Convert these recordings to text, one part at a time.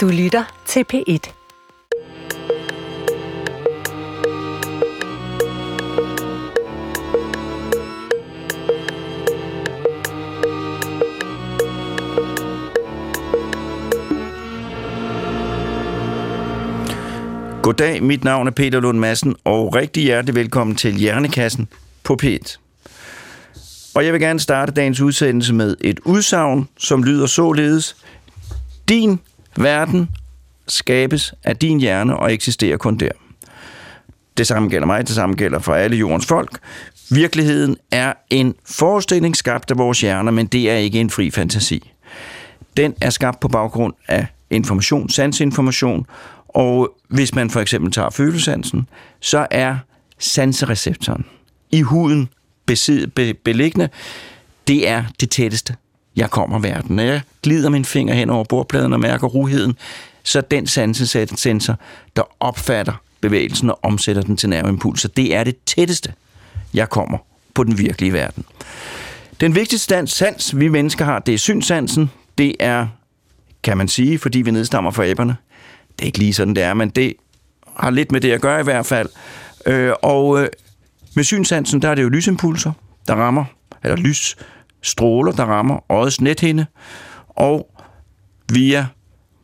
Du lytter til P1. Goddag, mit navn er Peter Lund Madsen, og rigtig hjertelig velkommen til Hjernekassen på P1. Og jeg vil gerne starte dagens udsendelse med et udsagn, som lyder således. Din verden skabes af din hjerne og eksisterer kun der. Det samme gælder mig, det samme gælder for alle jordens folk. Virkeligheden er en forestilling skabt af vores hjerner, men det er ikke en fri fantasi. Den er skabt på baggrund af information, sansinformation, og hvis man for eksempel tager følesansen, så er sansereceptoren i huden besid, be, beliggende, det er det tætteste, jeg kommer verden. Når jeg glider min finger hen over bordpladen og mærker ruheden, så den sansesensor, der opfatter bevægelsen og omsætter den til nerveimpulser, det er det tætteste, jeg kommer på den virkelige verden. Den vigtigste sans, vi mennesker har, det er synsansen. Det er, kan man sige, fordi vi nedstammer fra æberne. Det er ikke lige sådan, det er, men det har lidt med det at gøre i hvert fald. Øh, og øh, med synsansen, der er det jo lysimpulser, der rammer, eller lys, stråler, der rammer øjets nethinde, og via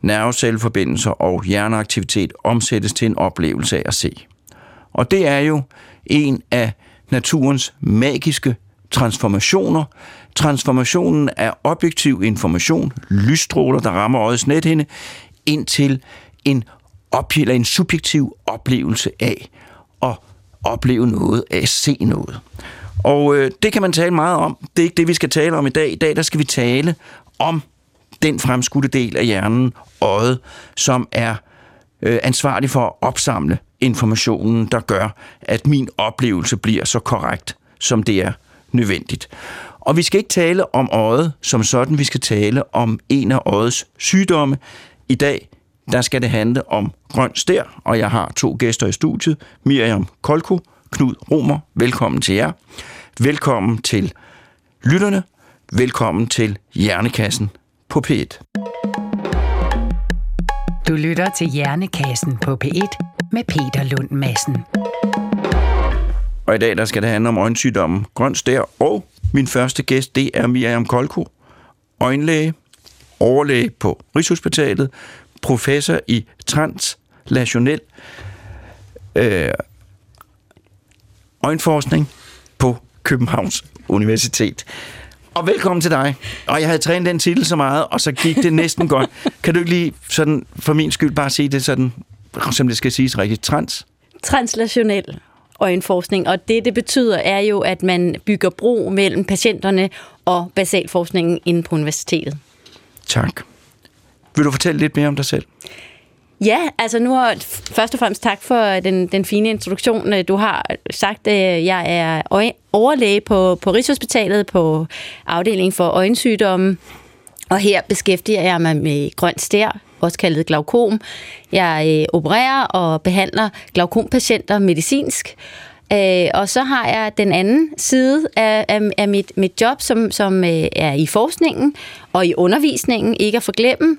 nervecelleforbindelser og hjerneaktivitet omsættes til en oplevelse af at se. Og det er jo en af naturens magiske transformationer. Transformationen af objektiv information, lysstråler, der rammer øjets nethinde, ind til en, op, eller en subjektiv oplevelse af at opleve noget, af at se noget. Og øh, det kan man tale meget om. Det er ikke det, vi skal tale om i dag. I dag der skal vi tale om den fremskudte del af hjernen, øjet, som er øh, ansvarlig for at opsamle informationen, der gør, at min oplevelse bliver så korrekt, som det er nødvendigt. Og vi skal ikke tale om øjet som sådan, vi skal tale om en af øjets sygdomme. I dag der skal det handle om grøn stær, og jeg har to gæster i studiet. Miriam Kolko, Knud Romer, velkommen til jer. Velkommen til lytterne. Velkommen til Hjernekassen på P1. Du lytter til Hjernekassen på P1 med Peter Lund Madsen. Og i dag der skal det handle om øjensygdommen grøn stær, og min første gæst, det er Miriam Kolko, øjenlæge, overlæge på Rigshospitalet, professor i translationel øh, øjenforskning på Københavns Universitet. Og velkommen til dig. Og jeg havde trænet den titel så meget, og så gik det næsten godt. Kan du ikke lige sådan, for min skyld bare sige det sådan, som det skal siges rigtigt, trans? Translationel øjenforskning, og det, det betyder, er jo, at man bygger bro mellem patienterne og basalforskningen inde på universitetet. Tak. Vil du fortælle lidt mere om dig selv? Ja, altså nu har først og fremmest tak for øh, den, den fine introduktion. Øh, du har øh, sagt, at jeg er overlæge på, på Rigshospitalet på afdelingen for øjensygdomme, og her beskæftiger jeg mig med grønt stær, også kaldet glaukom. Jeg øh, opererer og behandler glaukompatienter medicinsk, Øh, og så har jeg den anden side af, af, af mit, mit job, som, som øh, er i forskningen og i undervisningen, ikke at forglemme,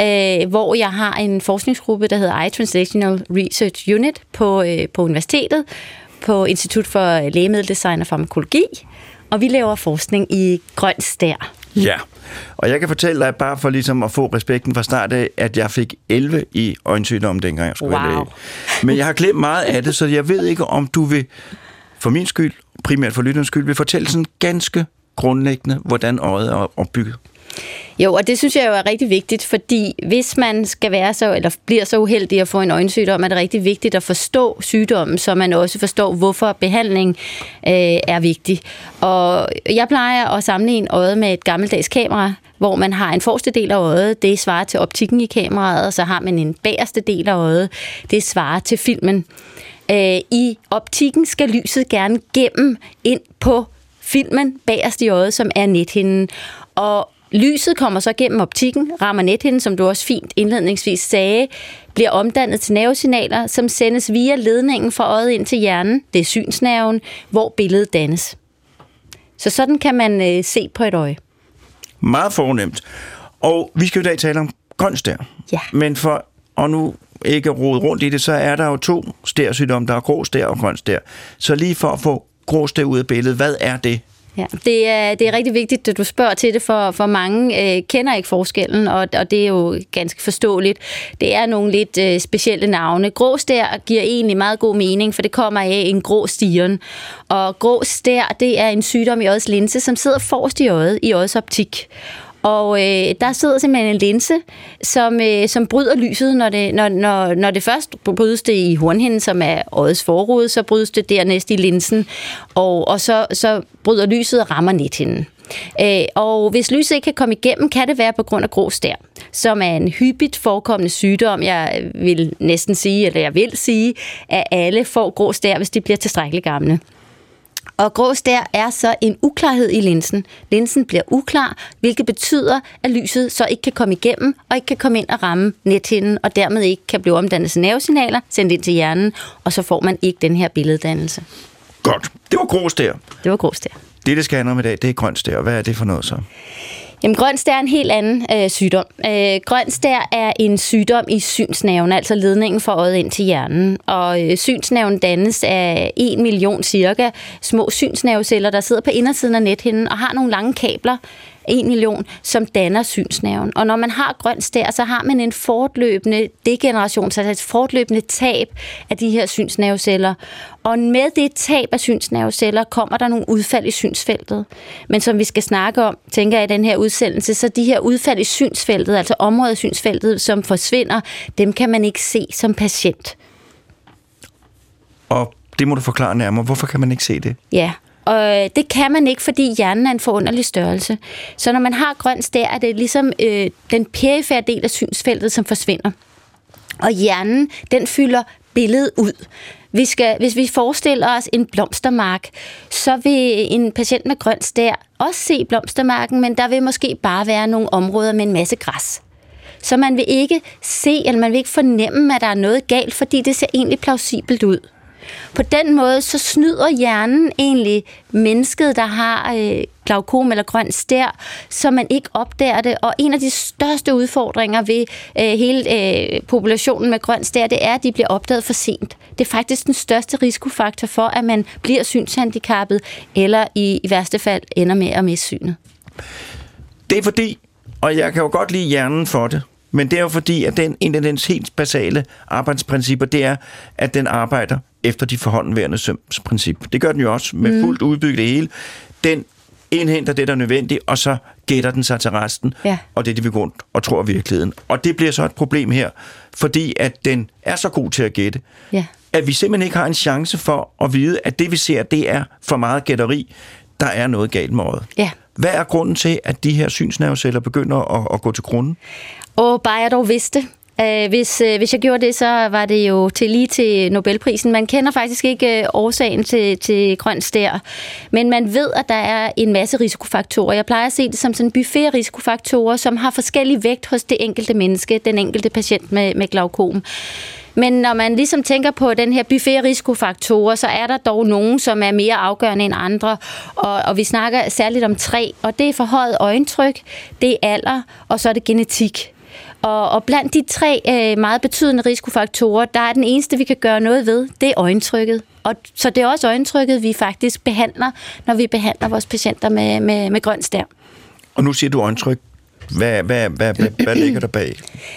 øh, hvor jeg har en forskningsgruppe, der hedder iTranslational Research Unit på, øh, på universitetet, på Institut for Lægemiddeldesign og Farmakologi, og vi laver forskning i grøn stær. Ja, og jeg kan fortælle dig, bare for ligesom at få respekten fra start af, at jeg fik 11 i øjensygdom, dengang jeg skulle wow. læge. Men jeg har glemt meget af det, så jeg ved ikke, om du vil, for min skyld, primært for lytterens skyld, vil fortælle sådan ganske grundlæggende, hvordan øjet er opbygget. Jo, og det synes jeg jo er rigtig vigtigt, fordi hvis man skal være så, eller bliver så uheldig at få en øjensygdom, er det rigtig vigtigt at forstå sygdommen, så man også forstår, hvorfor behandling øh, er vigtig. Og jeg plejer at sammenligne øjet med et gammeldags kamera, hvor man har en forreste del af øjet, det svarer til optikken i kameraet, og så har man en bagerste del af øjet, det svarer til filmen. Øh, I optikken skal lyset gerne gennem ind på filmen bagerst i øjet, som er nethinden. Og Lyset kommer så gennem optikken, rammer nethinden, som du også fint indledningsvis sagde, bliver omdannet til nervesignaler, som sendes via ledningen fra øjet ind til hjernen, det er synsnerven, hvor billedet dannes. Så sådan kan man øh, se på et øje. Meget fornemt. Og vi skal i dag tale om grøn stær. Ja. Men for, og nu ikke rode rundt i det, så er der jo to stærsygdomme. Der er grå stær og grøn stær. Så lige for at få grå stær ud af billedet, hvad er det? Ja, det er, det er rigtig vigtigt, at du spørger til det, for, for mange øh, kender ikke forskellen, og, og det er jo ganske forståeligt. Det er nogle lidt øh, specielle navne. Grå stær giver egentlig meget god mening, for det kommer af en grå stiren. Og grå stær, det er en sygdom i øjets linse, som sidder forrest i øjet, i øjets optik. Og øh, der sidder simpelthen en linse, som, øh, som bryder lyset, når det, når, når, når det først brydes det i hornhinden, som er øjets forrude, så brydes det dernæst i linsen, og, og så, så bryder lyset og rammer nethinden. Øh, og hvis lyset ikke kan komme igennem, kan det være på grund af grå stær, som er en hyppigt forekommende sygdom. Jeg vil næsten sige, eller jeg vil sige, at alle får grå stær, hvis de bliver tilstrækkeligt gamle. Og grå stær er så en uklarhed i linsen. Linsen bliver uklar, hvilket betyder, at lyset så ikke kan komme igennem og ikke kan komme ind og ramme nethinden, og dermed ikke kan blive omdannet til nervesignaler, sendt ind til hjernen, og så får man ikke den her billeddannelse. Godt. Det var grå stær. Det var grå stær. Det, det skal handle om i dag, det er grøn stær. Hvad er det for noget så? Jamen, grønstær er en helt anden øh, sygdom. Øh, grøn er en sygdom i synsnerven, altså ledningen fra øjet ind til hjernen. Og øh, synsnerven dannes af 1 million cirka små synsnerveceller, der sidder på indersiden af nethinden og har nogle lange kabler, 1 million, som danner synsnerven. Og når man har grøn stær, så har man en fortløbende degeneration, altså et fortløbende tab af de her synsnerveceller. Og med det tab af synsnerveceller kommer der nogle udfald i synsfeltet. Men som vi skal snakke om, tænker jeg i den her udsendelse, så de her udfald i synsfeltet, altså området af synsfeltet, som forsvinder, dem kan man ikke se som patient. Og det må du forklare nærmere. Hvorfor kan man ikke se det? Ja, og det kan man ikke, fordi hjernen er en forunderlig størrelse. Så når man har grøn stær, er det ligesom øh, den perifære del af synsfeltet, som forsvinder. Og hjernen, den fylder billedet ud. Vi skal, hvis vi forestiller os en blomstermark, så vil en patient med grøn stær også se blomstermarken, men der vil måske bare være nogle områder med en masse græs. Så man vil ikke se, eller man vil ikke fornemme, at der er noget galt, fordi det ser egentlig plausibelt ud. På den måde, så snyder hjernen egentlig mennesket, der har øh, glaukom eller grøn stær, så man ikke opdager det. Og en af de største udfordringer ved øh, hele øh, populationen med grøn stær, det er, at de bliver opdaget for sent. Det er faktisk den største risikofaktor for, at man bliver synshandicappet, eller i, i værste fald ender med at miste synet. Det er fordi, og jeg kan jo godt lide hjernen for det, men det er jo fordi, at den, en af dens helt basale arbejdsprincipper, det er, at den arbejder efter de forhåndenværende sømsprincip. Det gør den jo også med mm. fuldt udbygget det hele. Den indhenter det, der er nødvendigt, og så gætter den sig til resten, Ja. og det er det, vi går rundt og tror er virkeligheden. Og det bliver så et problem her, fordi at den er så god til at gætte, Ja. at vi simpelthen ikke har en chance for at vide, at det, vi ser, det er for meget gætteri. Der er noget galt med øjet. Ja. Hvad er grunden til, at de her synsnerveceller begynder at, at gå til grunden? Og bare jeg dog vidste. Øh, hvis, øh, hvis jeg gjorde det, så var det jo til lige til Nobelprisen. Man kender faktisk ikke øh, årsagen til, til grøn stær, men man ved, at der er en masse risikofaktorer. Jeg plejer at se det som sådan en buffet af risikofaktorer, som har forskellig vægt hos det enkelte menneske, den enkelte patient med, med glaukom. Men når man ligesom tænker på den her buffet risikofaktorer, så er der dog nogen, som er mere afgørende end andre. Og, og vi snakker særligt om tre, og det er forhøjet øjentryk, det er alder, og så er det genetik. Og, og blandt de tre øh, meget betydende risikofaktorer, der er den eneste, vi kan gøre noget ved, det er øjentrykket. Og, så det er også øjentrykket, vi faktisk behandler, når vi behandler vores patienter med, med, med grøn stær. Og nu siger du øjentryk. Hvad, hvad, hvad, hvad, hvad ligger der bag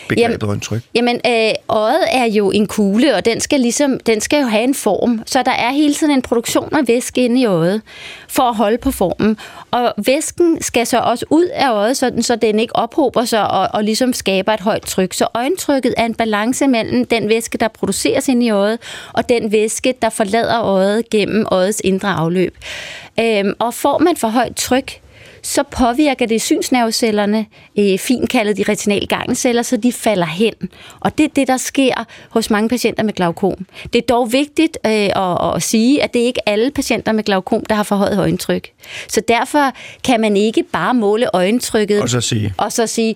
begrebet øjentryk? Jamen, øh, øjet er jo en kugle, og den skal, ligesom, den skal jo have en form. Så der er hele tiden en produktion af væske inde i øjet, for at holde på formen. Og væsken skal så også ud af øjet, sådan, så den ikke ophober sig og, og ligesom skaber et højt tryk. Så øjentrykket er en balance mellem den væske, der produceres inde i øjet, og den væske, der forlader øjet gennem øjets indre afløb. Øhm, og får man for højt tryk, så påvirker det synsnervecellerne, øh, fint kaldet de retinale ganglceller, så de falder hen. Og det er det, der sker hos mange patienter med glaukom. Det er dog vigtigt øh, at, at sige, at det er ikke alle patienter med glaukom, der har forhøjet øjentryk. Så derfor kan man ikke bare måle øjentrykket Og så sige, og så sige,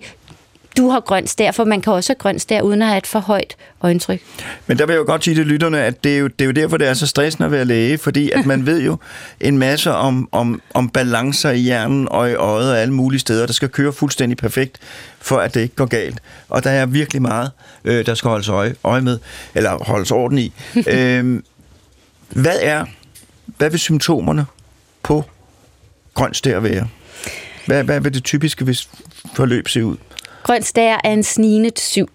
du har grønt stær, for man kan også have grønt stær uden at have et for højt øjentryk. Men der vil jeg jo godt sige til lytterne, at det er, jo, det er jo derfor, det er så stressende at være læge, fordi at man ved jo en masse om, om, om balancer i hjernen og i øjet og alle mulige steder, der skal køre fuldstændig perfekt, for at det ikke går galt. Og der er virkelig meget, øh, der skal holdes øje, øje med, eller holdes orden i. øh, hvad er, hvad vil symptomerne på grøn stær være? Hvad, hvad vil det typiske hvis forløb se ud? Grøn stær er en snigende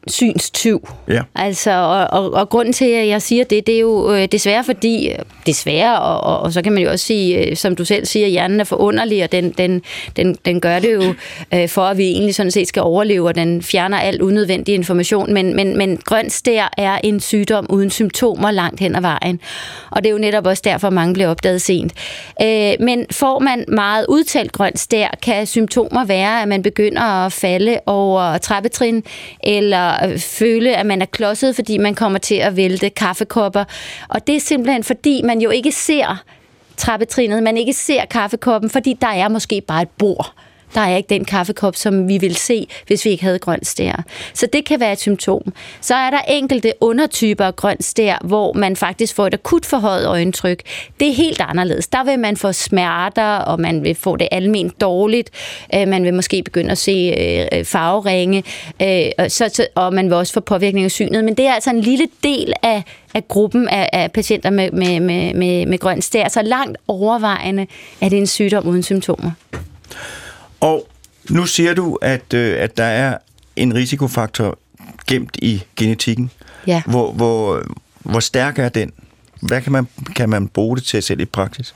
synstyv. Ja. Altså, og, og, og grunden til, at jeg siger det, det er jo øh, desværre fordi, desværre, og, og, og så kan man jo også sige, øh, som du selv siger, hjernen er forunderlig, og den, den, den, den gør det jo øh, for, at vi egentlig sådan set skal overleve, og den fjerner alt unødvendig information. Men, men, men grøn stær er en sygdom uden symptomer langt hen ad vejen. Og det er jo netop også derfor, mange bliver opdaget sent. Øh, men får man meget udtalt grøn stær, kan symptomer være, at man begynder at falde over over trappetrin, eller føle, at man er klodset, fordi man kommer til at vælte kaffekopper. Og det er simpelthen, fordi man jo ikke ser trappetrinet, man ikke ser kaffekoppen, fordi der er måske bare et bord. Der er ikke den kaffekop, som vi vil se, hvis vi ikke havde grøn stær. Så det kan være et symptom. Så er der enkelte undertyper af grøn stær, hvor man faktisk får et akut forhøjet øjentryk. Det er helt anderledes. Der vil man få smerter, og man vil få det almindeligt dårligt. Øh, man vil måske begynde at se øh, øh, farveringe, og man vil også få påvirkning af synet. Men det er altså en lille del af, af gruppen af, af patienter med, med, med, med, med grøn stær. Så langt overvejende er det en sygdom uden symptomer. Og nu siger du, at, øh, at der er en risikofaktor gemt i genetikken. Ja. Hvor, hvor, hvor stærk er den? Hvad kan man, kan man bruge det til selv i praksis?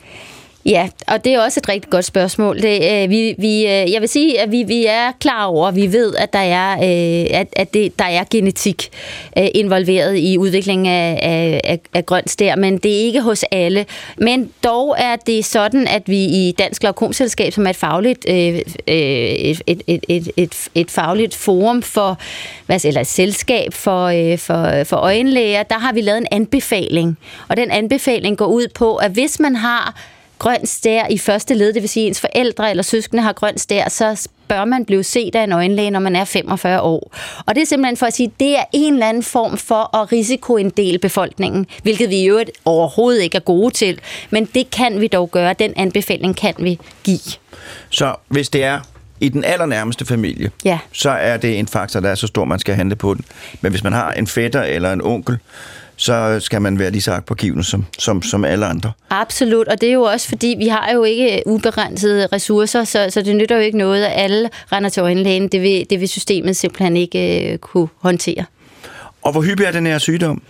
Ja, og det er også et rigtig godt spørgsmål. Det, øh, vi, vi, øh, jeg vil sige, at vi, vi er klar over, vi ved, at der er, øh, at, at det, der er genetik øh, involveret i udviklingen af, af, af grønt stær, men det er ikke hos alle. Men dog er det sådan, at vi i Dansk Glaukomselskab, som er et fagligt, øh, øh et, et, et, et, et fagligt forum for, hvad, eller et selskab for, øh, for, for øjenlæger, der har vi lavet en anbefaling. Og den anbefaling går ud på, at hvis man har grøn stær i første led, det vil sige, at ens forældre eller søskende har grøn stær, så bør man blive set af en øjenlæge, når man er 45 år. Og det er simpelthen for at sige, at det er en eller anden form for at risikoinddele befolkningen, hvilket vi i øvrigt overhovedet ikke er gode til. Men det kan vi dog gøre. Den anbefaling kan vi give. Så hvis det er i den allernærmeste familie, ja. så er det en faktor, der er så stor, man skal handle på den. Men hvis man har en fætter eller en onkel, så skal man være lige så agtpågivende som, som, som alle andre. Absolut, og det er jo også fordi, vi har jo ikke ubegrænsede ressourcer, så, så det nytter jo ikke noget, at alle render til øjenlægen. Det vil, det vil systemet simpelthen ikke uh, kunne håndtere. Og hvor hyppig er den her sygdom?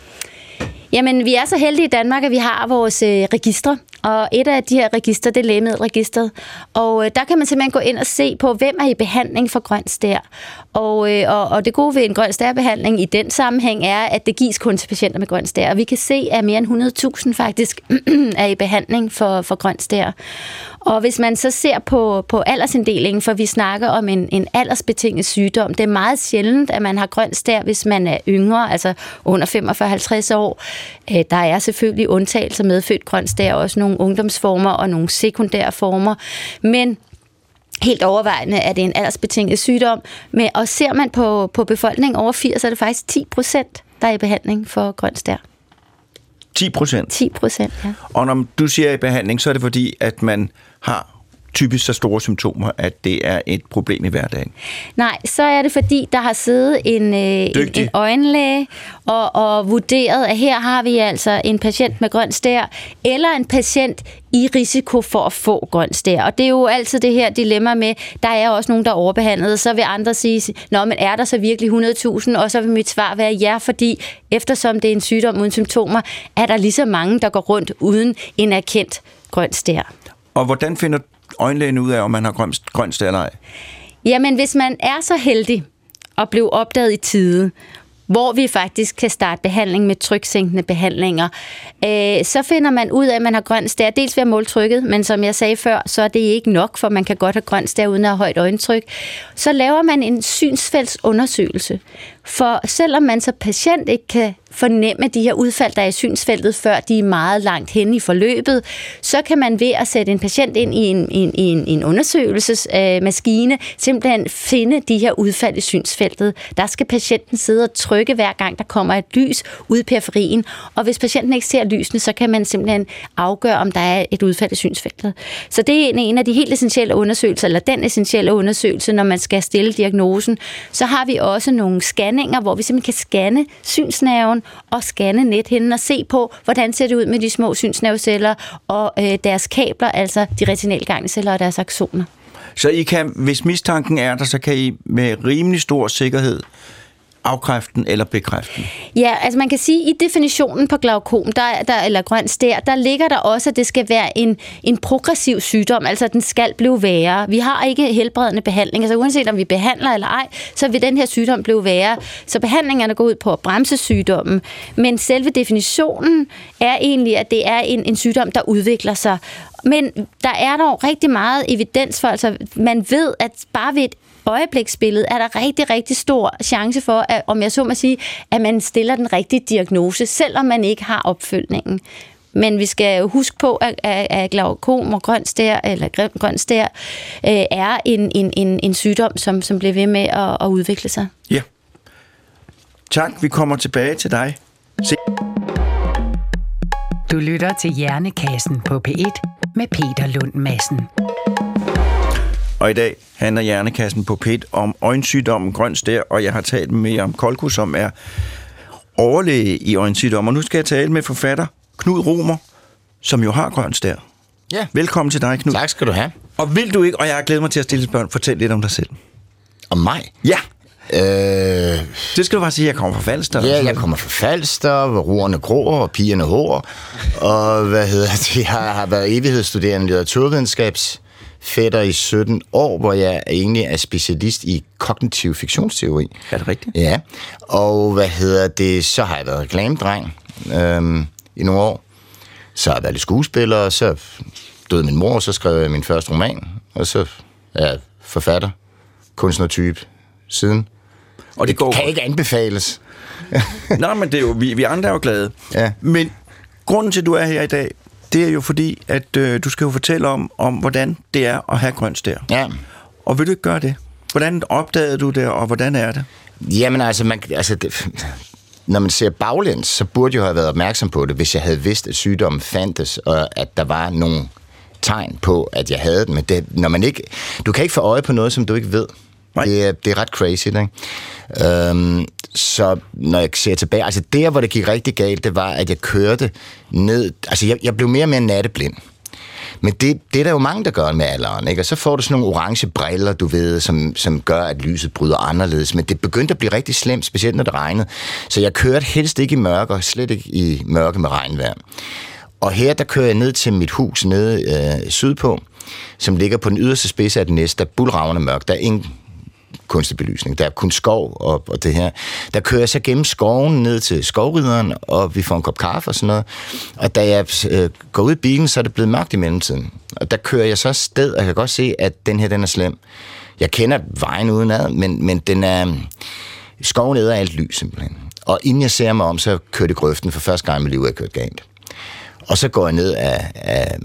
Jamen, vi er så heldige i Danmark, at vi har vores øh, registre, og et af de her registre, det er lægemiddelregisteret. Og øh, der kan man simpelthen gå ind og se på, hvem er i behandling for grøn stær. Og, øh, og, og det gode ved en grøn stærbehandling i den sammenhæng er, at det gives kun til patienter med grøn stær. Og vi kan se, at mere end 100.000 faktisk er i behandling for, for grøn stær. Og hvis man så ser på, på aldersinddelingen, for vi snakker om en, en aldersbetinget sygdom, det er meget sjældent, at man har grøn stær, hvis man er yngre, altså under 45-50 år. Øh, der er selvfølgelig undtagelser medfødt grøn stær, også nogle ungdomsformer og nogle sekundære former. Men helt overvejende er det en aldersbetinget sygdom. Men, og ser man på, på befolkningen over 80, så er det faktisk 10 procent, der er i behandling for grøn stær. 10 procent? 10 procent, ja. Og når du siger i behandling, så er det fordi, at man har typisk så store symptomer, at det er et problem i hverdagen? Nej, så er det fordi, der har siddet en, øh, en, en øjenlæge og, og vurderet, at her har vi altså en patient med grøn stær, eller en patient i risiko for at få grøn stær. Og det er jo altid det her dilemma med, der er også nogen, der er overbehandlet, så vil andre sige, nå, men er der så virkelig 100.000? Og så vil mit svar være ja, fordi eftersom det er en sygdom uden symptomer, er der lige så mange, der går rundt uden en erkendt grøn stær. Og hvordan finder øjenlægen ud af, om man har grøn, grøn eller ej? Jamen, hvis man er så heldig at blive opdaget i tide, hvor vi faktisk kan starte behandling med tryksænkende behandlinger, øh, så finder man ud af, at man har grøn stær, dels ved at måle trykket, men som jeg sagde før, så er det ikke nok, for man kan godt have grøn stær uden at have højt øjentryk. Så laver man en synsfældsundersøgelse. For selvom man som patient ikke kan fornemme de her udfald, der er i synsfeltet, før de er meget langt henne i forløbet, så kan man ved at sætte en patient ind i en, en, en, en undersøgelsesmaskine øh, simpelthen finde de her udfald i synsfeltet. Der skal patienten sidde og trykke hver gang, der kommer et lys ud i periferien, og hvis patienten ikke ser lysene, så kan man simpelthen afgøre, om der er et udfald i synsfeltet. Så det er en af de helt essentielle undersøgelser, eller den essentielle undersøgelse, når man skal stille diagnosen. Så har vi også nogle scanninger, hvor vi simpelthen kan scanne synsnerven og scanne nethinden og se på, hvordan ser det ud med de små synsnerveceller og øh, deres kabler, altså de retinale gangceller og deres aksoner. Så I kan, hvis mistanken er der, så kan I med rimelig stor sikkerhed afkræften eller bekræften? Ja, altså man kan sige, at i definitionen på glaukom, der, der, eller grøn stær, der ligger der også, at det skal være en, en progressiv sygdom, altså at den skal blive værre. Vi har ikke helbredende behandling, altså uanset om vi behandler eller ej, så vil den her sygdom blive værre. Så behandlingerne går ud på at bremse sygdommen, men selve definitionen er egentlig, at det er en, en sygdom, der udvikler sig. Men der er dog rigtig meget evidens for, altså man ved, at bare ved et øjebliksbillede er der rigtig, rigtig stor chance for, at, om jeg så må sige, at man stiller den rigtige diagnose, selvom man ikke har opfølgningen. Men vi skal jo huske på, at, at glaukom og grøn stær, eller grøn stær, øh, er en, en, en, en sygdom, som, som bliver ved med at, at udvikle sig. Ja. Tak, vi kommer tilbage til dig. Se. Du lytter til Hjernekassen på P1 med Peter Lund Madsen. Og i dag handler Hjernekassen på PET om øjensygdommen grøn stær, og jeg har talt med om Kolko, som er overlæge i øjensygdom. Og nu skal jeg tale med forfatter Knud Romer, som jo har grøn stær. Ja. Velkommen til dig, Knud. Tak skal du have. Og vil du ikke, og jeg har glædet mig til at stille spørgsmål, fortæl lidt om dig selv. Om mig? Ja. Øh, det skal du bare sige, jeg kommer fra Falster. Ja, jeg kommer fra Falster, hvor roerne gror og pigerne hår. Og hvad hedder det, jeg har været evighedsstuderende i litteraturvidenskabs fætter i 17 år, hvor jeg egentlig er specialist i kognitiv fiktionsteori. Er det rigtigt? Ja, og hvad hedder det, så har jeg været reklamedreng øhm, i nogle år. Så har jeg været lidt skuespiller, og så døde min mor, og så skrev jeg min første roman, og så er jeg forfatter, kunstnertype siden. Og det, det går kan ikke anbefales. Nej, men det er jo, vi, vi andre er jo glade. Ja. Men grunden til, at du er her i dag, det er jo fordi, at øh, du skal jo fortælle om, om, hvordan det er at have grønt stær. Ja. Og vil du ikke gøre det? Hvordan opdagede du det, og hvordan er det? Jamen altså, man, altså det, når man ser baglæns, så burde jeg have været opmærksom på det, hvis jeg havde vidst, at sygdommen fandtes, og at der var nogle tegn på, at jeg havde den. Men det, når man ikke, du kan ikke få øje på noget, som du ikke ved. Nej. Det, er, det er ret crazy, ikke? Øhm, så når jeg ser tilbage, altså der, hvor det gik rigtig galt, det var, at jeg kørte ned, altså jeg, jeg blev mere og mere natteblind. Men det, det er der jo mange, der gør med alderen, ikke? Og så får du sådan nogle orange briller, du ved, som, som gør, at lyset bryder anderledes. Men det begyndte at blive rigtig slemt, specielt når det regnede. Så jeg kørte helst ikke i mørke, og slet ikke i mørke med regnvejr. Og her, der kører jeg ned til mit hus nede øh, sydpå, som ligger på den yderste spids af den næste, der er bulravende mørk. Der er ingen kunstig belysning. Der er kun skov og, og det her. Der kører jeg så gennem skoven ned til skovrideren, og vi får en kop kaffe og sådan noget. Og da jeg øh, går ud i bilen, så er det blevet mørkt i mellemtiden. Og der kører jeg så sted, og jeg kan godt se, at den her, den er slem. Jeg kender vejen udenad, men, men den er... Skoven æder alt lys, simpelthen. Og inden jeg ser mig om, så kører det grøften for første gang i mit liv, jeg kørt galt. Og så går jeg ned af, af,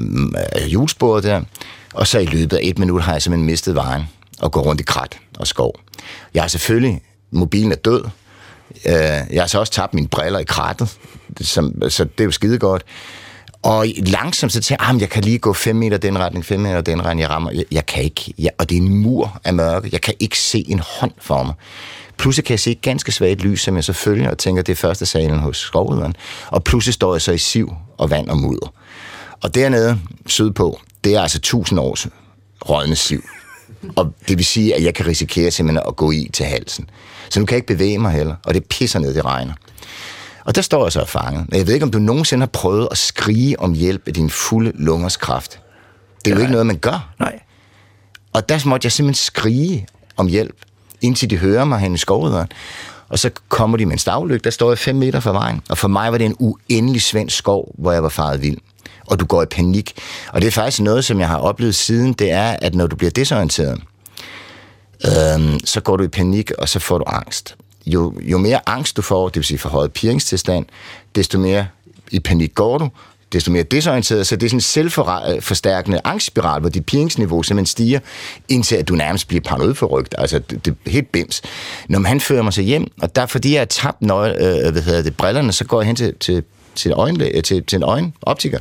af hjulsporet der, og så i løbet af et minut har jeg simpelthen mistet vejen og går rundt i krat og skov. Jeg har selvfølgelig, mobilen er død, øh, jeg har så også tabt mine briller i krattet, som, så det er jo skide godt. Og langsomt så tænker jeg, ah, jeg kan lige gå 5 meter den retning, 5 meter den retning, jeg rammer. Jeg, jeg kan ikke, jeg, og det er en mur af mørke. Jeg kan ikke se en hånd for mig. Pludselig kan jeg se et ganske svagt lys, som jeg så følger og tænker, det er første salen hos skovrideren. Og pludselig står jeg så i siv og vand og mudder. Og dernede, sydpå, det er altså 1000 års rådne siv. Og det vil sige, at jeg kan risikere simpelthen at gå i til halsen. Så nu kan jeg ikke bevæge mig heller, og det pisser ned, det regner. Og der står jeg så fanget. Jeg ved ikke, om du nogensinde har prøvet at skrige om hjælp af din fulde lungers kraft. Det er jo ja. ikke noget, man gør. Nej. Og der måtte jeg simpelthen skrige om hjælp, indtil de hører mig hen i skovrideren. Og så kommer de med en stavlyg, der står jeg fem meter fra vejen. Og for mig var det en uendelig svensk skov, hvor jeg var faret vild og du går i panik. Og det er faktisk noget, som jeg har oplevet siden, det er, at når du bliver desorienteret, øhm, så går du i panik, og så får du angst. jo, jo mere angst du får, det vil sige forhøjet piringstilstand, desto mere i panik går du, desto mere desorienteret. Så det er sådan en selvforstærkende angstspiral, hvor dit piringsniveau simpelthen stiger, indtil at du nærmest bliver paranoid forrygt. Altså, det, det er helt bims. Når han fører mig så hjem, og der, fordi jeg har tabt nøje, øh, hvad hedder det, brillerne, så går jeg hen til, til, til, øjenlæ- til, til en øjenoptiker.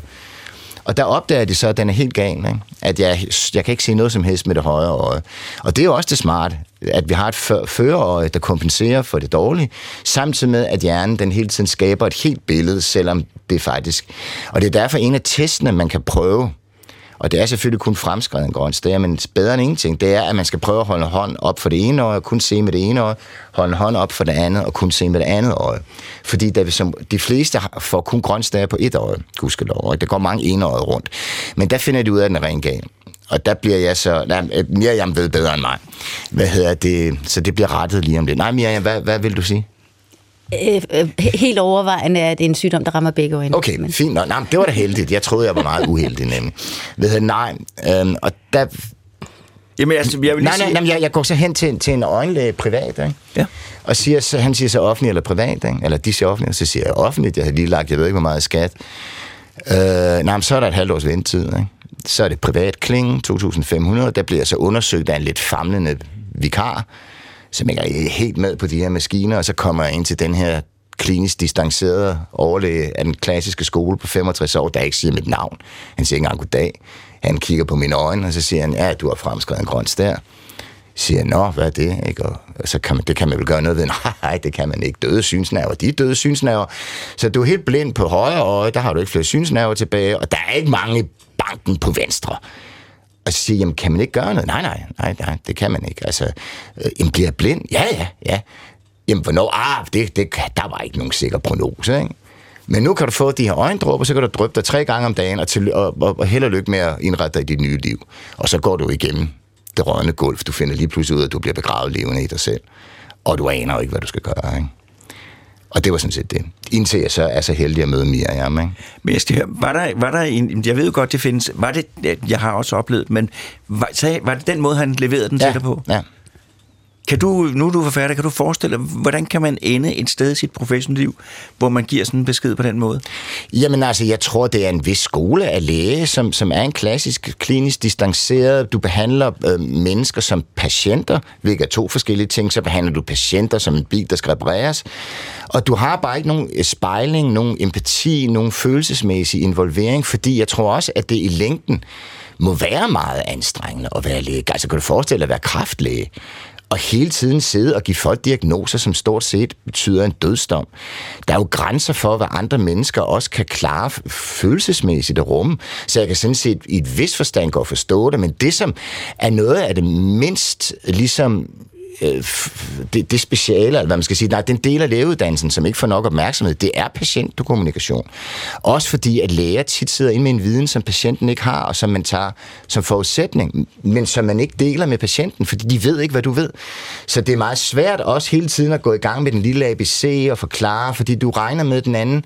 Og der opdager de så, at den er helt gal. Ikke? At jeg, jeg kan ikke se noget som helst med det højre øje. Og det er jo også det smarte, at vi har et førerøje, der kompenserer for det dårlige, samtidig med, at hjernen den hele tiden skaber et helt billede, selvom det faktisk... Og det er derfor en af testene, man kan prøve, og det er selvfølgelig kun fremskreden går det er men bedre end ingenting, det er, at man skal prøve at holde hånd op for det ene øje, og kun se med det ene øje, holde hånd op for det andet, og kun se med det andet øje. Fordi der, som, de fleste får kun grønstager på et øje, gudskelov, og der går mange ene øje rundt. Men der finder de ud af, at den er ren gal. Og der bliver jeg så... Nej, øh, Miriam ved bedre end mig. Hvad hedder det? Så det bliver rettet lige om det. Nej, Miriam, hvad, hvad vil du sige? Øh, øh, helt overvejende er det en sygdom, der rammer begge øjne. Okay, men. fint. Nå, nej, det var da heldigt. Jeg troede, jeg var meget uheldig, nemlig. Ved jeg, nej, øhm, og der... Jamen, altså, jeg vil nej, sige... nej, nej, jeg, jeg går så hen til, til en øjenlæge privat, ikke? Ja. Og siger, så, han siger så offentlig eller privat, ikke? eller de siger offentligt, og så siger jeg offentligt, jeg har lige lagt, jeg ved ikke, hvor meget skat. Øh, nej, men så er der et halvt års ventetid, ikke? Så er det privat kling, 2.500, der bliver så undersøgt af en lidt famlende vikar, som ikke er helt med på de her maskiner, og så kommer jeg ind til den her klinisk distancerede overlæge af den klassiske skole på 65 år, der ikke siger mit navn. Han siger ikke engang goddag. Han kigger på mine øjne, og så siger han, ja, du har fremskrevet en grøn stær. Siger nå, hvad er det? Ikke? Og så kan man, det kan man vel gøre noget ved. Nej, det kan man ikke. Døde synsnerver, de er døde synsnerver. Så du er helt blind på højre øje, der har du ikke flere synsnerver tilbage, og der er ikke mange i banken på venstre. Og så siger jamen, kan man ikke gøre noget? Nej, nej, nej, nej, det kan man ikke. Altså, øh, jamen, bliver blind? Ja, ja, ja. Jamen, hvornår? Ah, det, det, der var ikke nogen sikker prognose, ikke? Men nu kan du få de her øjendråber, så kan du dryppe dig tre gange om dagen, og, til, og, og, og held og lykke med at indrette dig i dit nye liv. Og så går du igennem det rådne gulv. Du finder lige pludselig ud af, at du bliver begravet levende i dig selv. Og du aner jo ikke, hvad du skal gøre, ikke? Og det var sådan set det. Indtil jeg så er så heldig at møde Miriam. Ikke? Men jeg skal høre, var der, var der en, jeg ved jo godt, det findes, var det, jeg har også oplevet, men var, så, var det den måde, han leverede den ja, til dig på? Ja. Kan du, nu er du forfatter, kan du forestille dig, hvordan kan man ende et sted i sit professionelle liv, hvor man giver sådan en besked på den måde? Jamen altså, jeg tror, det er en vis skole af læge, som, som er en klassisk klinisk distanceret. Du behandler øh, mennesker som patienter, hvilket er to forskellige ting. Så behandler du patienter som en bil, der skal repareres. Og du har bare ikke nogen øh, spejling, nogen empati, nogen følelsesmæssig involvering, fordi jeg tror også, at det i længden må være meget anstrengende at være læge. Altså kan du forestille dig at være kraftlæge? Og hele tiden sidde og give folk diagnoser, som stort set betyder en dødsdom. Der er jo grænser for, hvad andre mennesker også kan klare følelsesmæssigt at rumme. Så jeg kan sådan set i et vis forstand godt forstå det, men det som er noget af det mindst ligesom øh, det, det speciale, eller hvad man skal sige, nej, den del af lægeuddannelsen, som ikke får nok opmærksomhed, det er patientkommunikation. Også fordi, at læger tit sidder ind med en viden, som patienten ikke har, og som man tager som forudsætning, men som man ikke deler med patienten, fordi de ved ikke, hvad du ved. Så det er meget svært også hele tiden at gå i gang med den lille ABC og forklare, fordi du regner med, den anden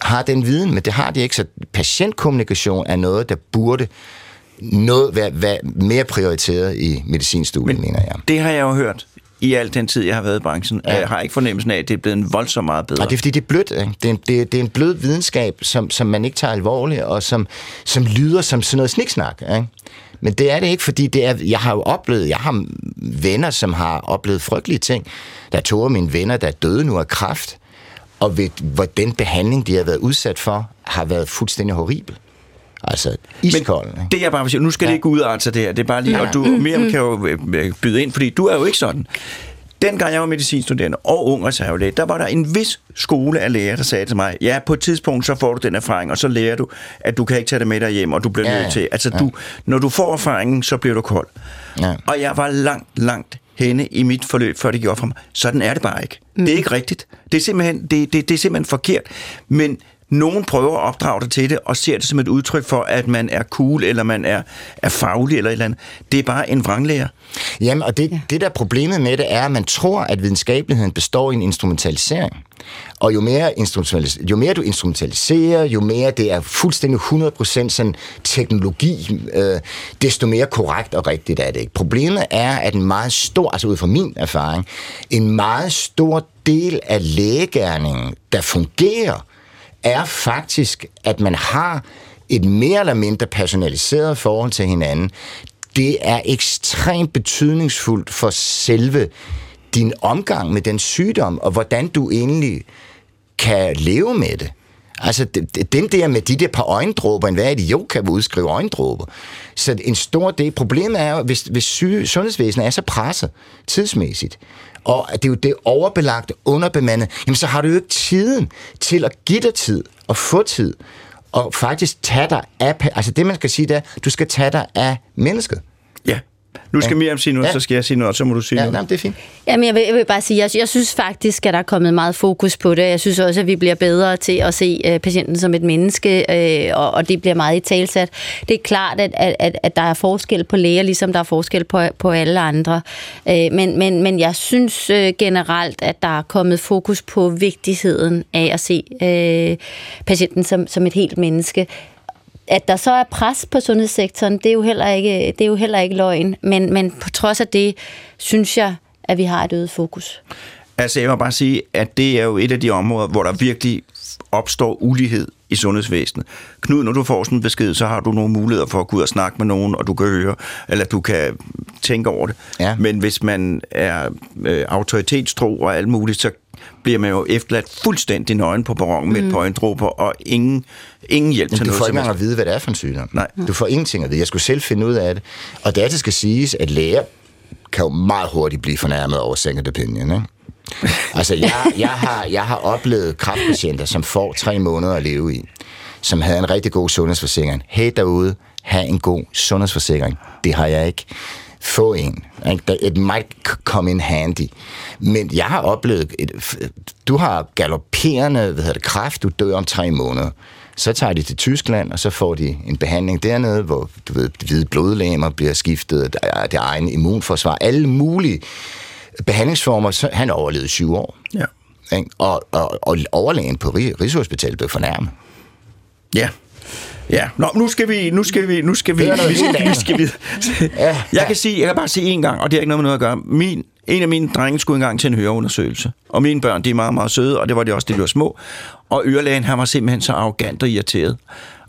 har den viden, men det har de ikke. Så patientkommunikation er noget, der burde noget være, være mere prioriteret i medicinstudiet, mener jeg. Det har jeg jo hørt i al den tid, jeg har været i branchen. Ja. Jeg har ikke fornemmelsen af, at det er blevet en voldsomt meget bedre. Og det er fordi, det er blødt. Ikke? Det, er en, det, er, det er en blød videnskab, som, som man ikke tager alvorligt, og som, som lyder som sådan noget sniksnak. Ikke? Men det er det ikke, fordi det er, jeg har jo oplevet, jeg har venner, som har oplevet frygtelige ting. Der er to af mine venner, der er døde nu af kræft, og ved, hvor den behandling, de har været udsat for, har været fuldstændig horribel. Altså iskold. Men det jeg bare vil sige, nu skal ja. det ikke udarte sig det her, det er bare lige, ja. og du mere kan jo øh, byde ind, fordi du er jo ikke sådan. Dengang jeg var medicinstuderende og ung reservelæge, der var der en vis skole af læger, der sagde til mig, ja, på et tidspunkt, så får du den erfaring, og så lærer du, at du kan ikke tage det med dig hjem, og du bliver ja, nødt til. Altså, ja. du, når du får erfaringen, så bliver du kold. Ja. Og jeg var langt, langt henne i mit forløb, før det gjorde for mig. Sådan er det bare ikke. Mm. Det er ikke rigtigt. Det er simpelthen, det, det, det er simpelthen forkert. Men nogen prøver at opdrage dig til det, og ser det som et udtryk for, at man er cool, eller man er, er faglig, eller et eller andet. Det er bare en vranglærer. Jamen, og det, ja. det der problemet med det er, at man tror, at videnskabeligheden består i en instrumentalisering. Og jo mere, instrumentalis- jo mere du instrumentaliserer, jo mere det er fuldstændig 100% sådan teknologi, øh, desto mere korrekt og rigtigt er det ikke. Problemet er, at en meget stor, altså ud fra min erfaring, en meget stor del af lægegærningen, der fungerer, er faktisk, at man har et mere eller mindre personaliseret forhold til hinanden. Det er ekstremt betydningsfuldt for selve din omgang med den sygdom, og hvordan du egentlig kan leve med det. Altså, den der med de der par øjendråber, en hver idiot kan udskrive øjendråber. Så en stor del, problemet er jo, hvis, hvis syge, sundhedsvæsenet er så presset tidsmæssigt, og det er jo det overbelagt, underbemandet, jamen så har du jo ikke tiden til at give dig tid og få tid, og faktisk tage dig af, altså det man skal sige, det er, du skal tage dig af mennesket. Nu skal ja. Miriam sige noget, ja. så skal jeg sige noget, og så må du sige ja, noget. Nej, det er fint. Jamen, jeg vil, jeg vil bare sige, jeg, jeg synes faktisk, at der er kommet meget fokus på det. Jeg synes også, at vi bliver bedre til at se uh, patienten som et menneske, uh, og, og det bliver meget i talsat. Det er klart, at, at, at, at der er forskel på læger, ligesom der er forskel på, på alle andre. Uh, men, men, men jeg synes uh, generelt, at der er kommet fokus på vigtigheden af at se uh, patienten som, som et helt menneske at der så er pres på sundhedssektoren, det er jo heller ikke, det er jo heller ikke løgn. Men, men på trods af det, synes jeg, at vi har et øget fokus. Altså, jeg vil bare sige, at det er jo et af de områder, hvor der virkelig opstår ulighed i sundhedsvæsenet. Knud, når du får sådan en besked, så har du nogle muligheder for at gå ud og snakke med nogen, og du kan høre, eller du kan tænke over det. Ja. Men hvis man er øh, autoritetstro og alt muligt, så bliver man jo efterladt fuldstændig nøgen på perronen mm. med et pointdråber, og ingen, ingen hjælp Men til du noget. får ikke engang at vide, hvad det er for en sygdom. Nej. Du får ingenting at vide. Jeg skulle selv finde ud af det. Og det, det skal siges, at læger kan jo meget hurtigt blive fornærmet over second opinion, ikke? Altså, jeg, jeg, har, jeg har oplevet kræftpatienter, som får tre måneder at leve i, som havde en rigtig god sundhedsforsikring. Hey derude, have en god sundhedsforsikring. Det har jeg ikke. Få en. Ikke? It might come in handy. Men jeg har oplevet, et, du har galopperende hvad hedder det, kræft, du dør om tre måneder. Så tager de til Tyskland, og så får de en behandling dernede, hvor du ved, de hvide blodlegemer bliver skiftet, der er det egen immunforsvar, alle mulige behandlingsformer. Så han overlevede syv år. Ja. Ikke? Og, og, og overlægen på Rig- Rigshospitalet blev fornærmet. Ja. Ja, Nå, nu skal vi, nu skal vi, nu skal vi, vi skal, vi skal vi. Ja, Jeg kan sige, jeg kan bare sige en gang, og det har ikke noget med noget at gøre. Min, en af mine drenge skulle engang til en høreundersøgelse, og mine børn, de er meget, meget søde, og det var de også, da de var små. Og ørelægen, han var simpelthen så arrogant og irriteret.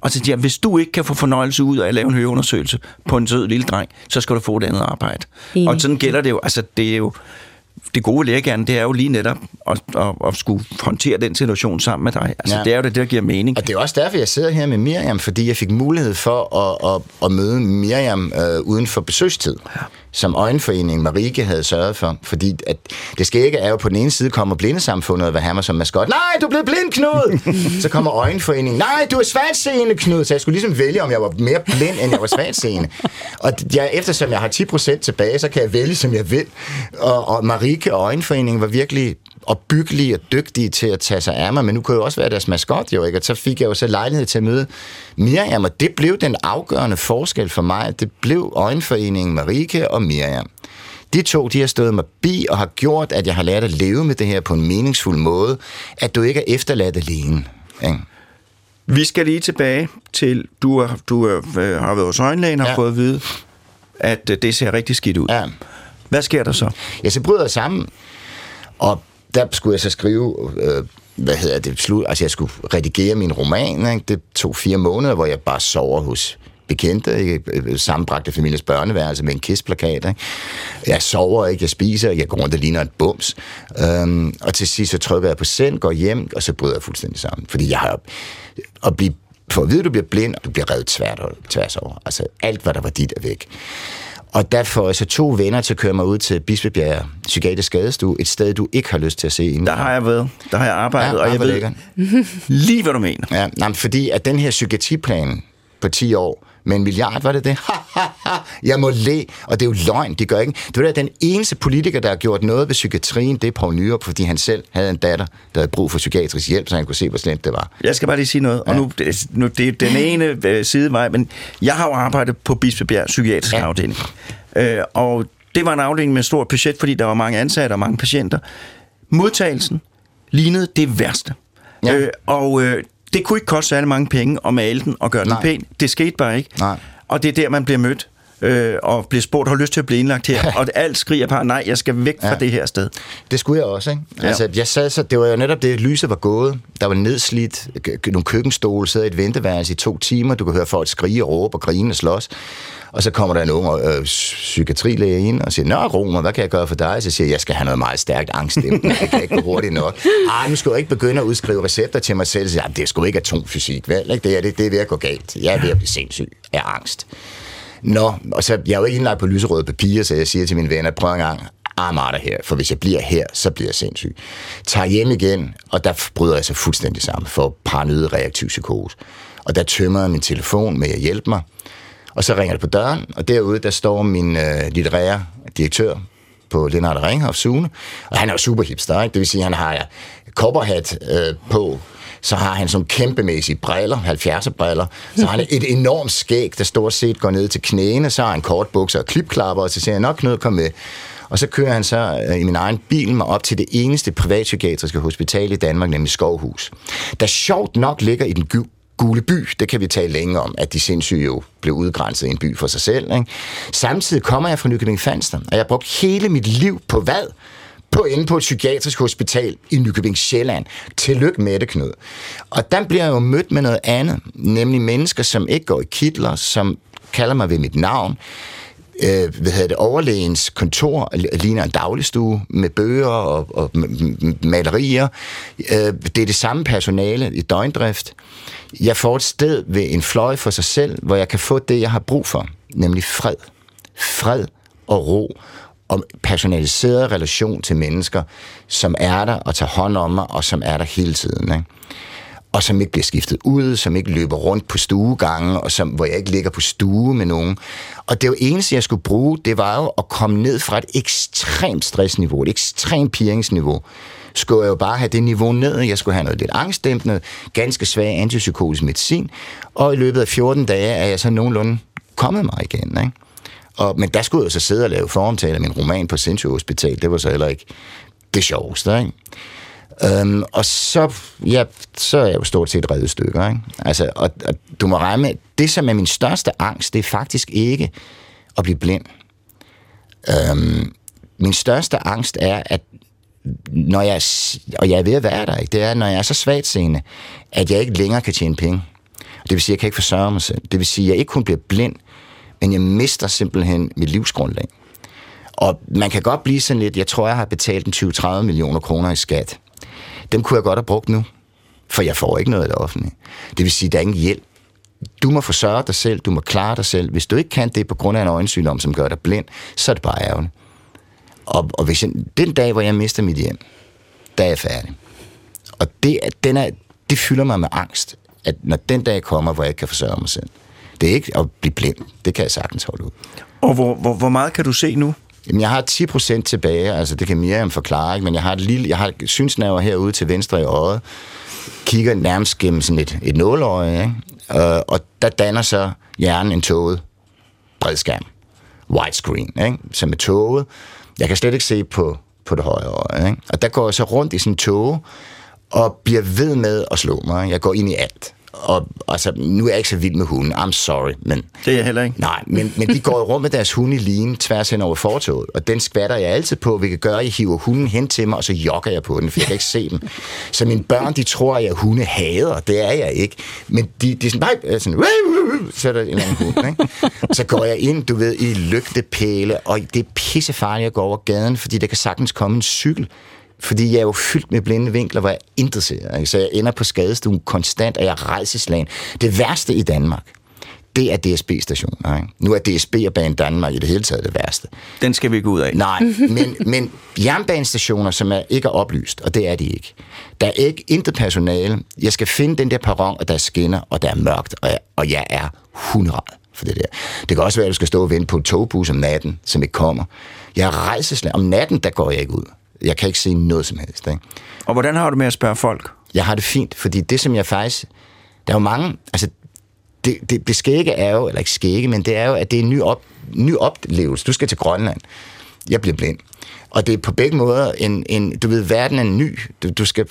Og så siger jeg, hvis du ikke kan få fornøjelse ud af at lave en høreundersøgelse på en sød lille dreng, så skal du få et andet arbejde. Enig. Og sådan gælder det jo. Altså, det er jo det gode lægerne, det er jo lige netop at, at, at skulle håndtere den situation sammen med dig. Altså, ja. det er jo det, der giver mening. Og det er også derfor, jeg sidder her med Miriam, fordi jeg fik mulighed for at, at, at møde Miriam øh, uden for besøgstid, ja. Som Øjenforeningen Marike havde sørget for. Fordi at det skægge er jo på den ene side kommer blindesamfundet og vil have mig som maskot. Nej, du er blevet blind, Knud! så kommer Øjenforeningen. Nej, du er svagtseende, Knud! Så jeg skulle ligesom vælge, om jeg var mere blind, end jeg var svagtseende. Og jeg, eftersom jeg har 10% tilbage, så kan jeg vælge, som jeg vil. Og, og Marike og Øjenforeningen var virkelig opbyggelige og dygtige til at tage sig af mig, men nu kunne jeg jo også være deres maskot, jo ikke? Og så fik jeg jo så lejlighed til at møde Miriam, og det blev den afgørende forskel for mig. Det blev Øjenforeningen Marike og Miriam. De to, de har stået mig bi og har gjort, at jeg har lært at leve med det her på en meningsfuld måde, at du ikke er efterladt alene. Ikke? Vi skal lige tilbage til, du, er, du er, øh, har været hos øjenlægen og Ja. fået at vide, at øh, det ser rigtig skidt ud. Ja. Hvad sker der så? Ja, så bryder jeg sammen, og der skulle jeg så skrive, øh, hvad hedder det, slut, altså jeg skulle redigere min roman, ikke? det tog fire måneder, hvor jeg bare sover hos bekendte, ikke? Øh, sammenbragte familiens børneværelse med en kissplakat. Ikke? Jeg sover ikke, jeg spiser ikke, jeg går rundt og ligner et bums. Øhm, og til sidst så trykker jeg på send, går hjem, og så bryder jeg fuldstændig sammen. Fordi jeg har at blive, for at vide, at du bliver blind, du bliver revet tvært, tværs over. Altså alt, hvad der var dit, er væk. Og der får jeg så to venner til at køre mig ud til Bispebjerg Psykiatrisk Skadestue, et sted, du ikke har lyst til at se inden. Der har jeg været, der har jeg arbejdet, Ja, og jeg ved lige, hvad du mener. Ja, nej, fordi at den her psykiatriplan på 10 år med en milliard, var det det? jeg må le, og det er jo løgn, de gør ikke. Det var den eneste politiker, der har gjort noget ved psykiatrien, det er Poul Nyrup, fordi han selv havde en datter, der havde brug for psykiatrisk hjælp, så han kunne se, hvor slemt det var. Jeg skal bare lige sige noget, og nu, nu det er den ene øh, sidevej, men jeg har jo arbejdet på Bispebjerg Psykiatrisk ja. Afdeling, øh, og det var en afdeling med stort budget, fordi der var mange ansatte og mange patienter. Modtagelsen lignede det værste. Ja. Øh, og øh, det kunne ikke koste særlig mange penge at male den og gøre Nej. den pæn. Det skete bare ikke. Nej. Og det er der, man bliver mødt øh, og bliver spurgt, har lyst til at blive indlagt her? og alt skriger bare, nej, jeg skal væk fra ja. det her sted. Det skulle jeg også, ikke? Ja. Altså, jeg sad så, det var jo netop det, lyset var gået. Der var nedslidt, nogle køkkenstole, sidder i et venteværelse i to timer, du kan høre folk skrige og råbe og grine og slås. Og så kommer der en ung øh, psykiatrilæge ind og siger, Nå, Romer, hvad kan jeg gøre for dig? Så siger jeg, jeg skal have noget meget stærkt angstdæmpende, Det kan ikke gå hurtigt nok. Ej, nu skal jeg ikke begynde at udskrive recepter til mig selv. Så siger, ah, det er sgu ikke atomfysik, vel? Det er, det, det er ved at gå galt. Jeg er ved at blive sindssyg af angst. Nå, og så jeg er jo ikke indlagt på lyserøde papir, så jeg siger til mine venner, prøv en gang, I'm out of her, for hvis jeg bliver her, så bliver jeg sindssyg. Tager hjem igen, og der bryder jeg så fuldstændig sammen for paranoid reaktiv psykose. Og der tømmer jeg min telefon med at hjælpe mig, og så ringer det på døren, og derude, der står min øh, litterære direktør på Lennart Ringhoff Sune, og han er jo super hipster, ikke? det vil sige, at han har kopperhat øh, på, så har han sådan kæmpemæssige briller, 70'er briller, så har han et enormt skæg, der stort set går ned til knæene, så har han kort bukser og klipklapper, og så siger han, nok noget, kom med. Og så kører han så øh, i min egen bil mig op til det eneste privatpsykiatriske hospital i Danmark, nemlig Skovhus. Der sjovt nok ligger i den gule by, det kan vi tale længe om, at de sindssyge jo blev udgrænset i en by for sig selv. Ikke? Samtidig kommer jeg fra Nykøbing Falster, og jeg har brugt hele mit liv på hvad? På inde på et psykiatrisk hospital i Nykøbing Sjælland. Tillykke med det, Knud. Og der bliver jeg jo mødt med noget andet, nemlig mennesker, som ikke går i kitler, som kalder mig ved mit navn, øh, hvad hedder det, overlægens kontor ligner en dagligstue med bøger og, og malerier. Øh, det er det samme personale i døgndrift. Jeg får et sted ved en fløj for sig selv, hvor jeg kan få det, jeg har brug for, nemlig fred. Fred og ro og personaliseret relation til mennesker, som er der og tager hånd om mig, og som er der hele tiden. Ikke? Og som ikke bliver skiftet ud, som ikke løber rundt på stuegange, og som, hvor jeg ikke ligger på stue med nogen. Og det var eneste, jeg skulle bruge, det var jo at komme ned fra et ekstremt stressniveau, et ekstremt piringsniveau, skulle jeg jo bare have det niveau ned. Jeg skulle have noget lidt angstdæmpende, ganske svag antipsykotisk medicin, og i løbet af 14 dage er jeg så nogenlunde kommet mig igen. Ikke? Og, men der skulle jeg så sidde og lave formtale af min roman på Sindsjø Hospital. Det var så heller ikke det sjoveste. Ikke? Øhm, og så, ja, så er jeg jo stort set reddet stykker. Ikke? Altså, og, og du må regne med, det som er min største angst, det er faktisk ikke at blive blind. Øhm, min største angst er, at når jeg, og jeg er ved at være der, ikke? det er, når jeg er så svagt seende, at jeg ikke længere kan tjene penge. Det vil sige, at jeg kan ikke forsørge mig selv. Det vil sige, at jeg ikke kun bliver blind, men jeg mister simpelthen mit livsgrundlag. Og man kan godt blive sådan lidt, jeg tror, jeg har betalt en 20-30 millioner kroner i skat dem kunne jeg godt have brugt nu, for jeg får ikke noget af det offentlige. Det vil sige, der er ingen hjælp. Du må forsørge dig selv, du må klare dig selv. Hvis du ikke kan det på grund af en øjensygdom, som gør dig blind, så er det bare ærgerligt. Og, og hvis jeg, den dag, hvor jeg mister mit hjem, der er jeg færdig. Og det, den er, det fylder mig med angst, at når den dag kommer, hvor jeg ikke kan forsørge mig selv. Det er ikke at blive blind. Det kan jeg sagtens holde ud. Og hvor, hvor, hvor meget kan du se nu? Jamen, jeg har 10% tilbage, altså det kan Miriam forklare, ikke? men jeg har et lille, jeg har synsnaver herude til venstre i øjet, kigger nærmest gennem sådan et, et nåløje, ikke? Og, og der danner så hjernen en toget bredskærm, widescreen, ikke? som er toget. Jeg kan slet ikke se på, på det højre øje. Ikke? Og der går jeg så rundt i sådan en tog, og bliver ved med at slå mig. Jeg går ind i alt og altså, nu er jeg ikke så vild med hunden, I'm sorry, men... Det er jeg heller ikke. Nej, men, men de går rundt med deres hund i line tværs hen over fortoget, og den skvatter jeg altid på, hvilket gør, at jeg hiver hunden hen til mig, og så jogger jeg på den, for jeg kan ikke se den. Så mine børn, de tror, at jeg hunde hader, det er jeg ikke. Men de, de er sådan, nej, sådan, så er der en anden hund, ikke? Så går jeg ind, du ved, i lygtepæle, og det er pissefarligt at gå over gaden, fordi der kan sagtens komme en cykel fordi jeg er jo fyldt med blinde vinkler, hvor jeg intet ser. Ikke? Så jeg ender på skadestuen konstant, og jeg er rejseslagen. Det værste i Danmark, det er DSB-stationer. Ikke? Nu er DSB og Bane Danmark i det hele taget det værste. Den skal vi gå ud af. Nej, men, men jernbanestationer, som er ikke er oplyst, og det er de ikke. Der er ikke intet personale. Jeg skal finde den der perron, og der er skinner, og der er mørkt, og jeg, og jeg er hunderad. for det der. Det kan også være, at du skal stå og vente på et togbus om natten, som ikke kommer. Jeg er rejseslag. Om natten, der går jeg ikke ud. Jeg kan ikke se noget som helst. Ikke? Og hvordan har du med at spørge folk? Jeg har det fint, fordi det, som jeg faktisk... Der er jo mange... Altså, det, det, det skægge er jo, eller ikke skægge, men det er jo, at det er en ny, op, ny oplevelse. Du skal til Grønland. Jeg bliver blind. Og det er på begge måder en, en du ved, verden er ny. Du, du skal,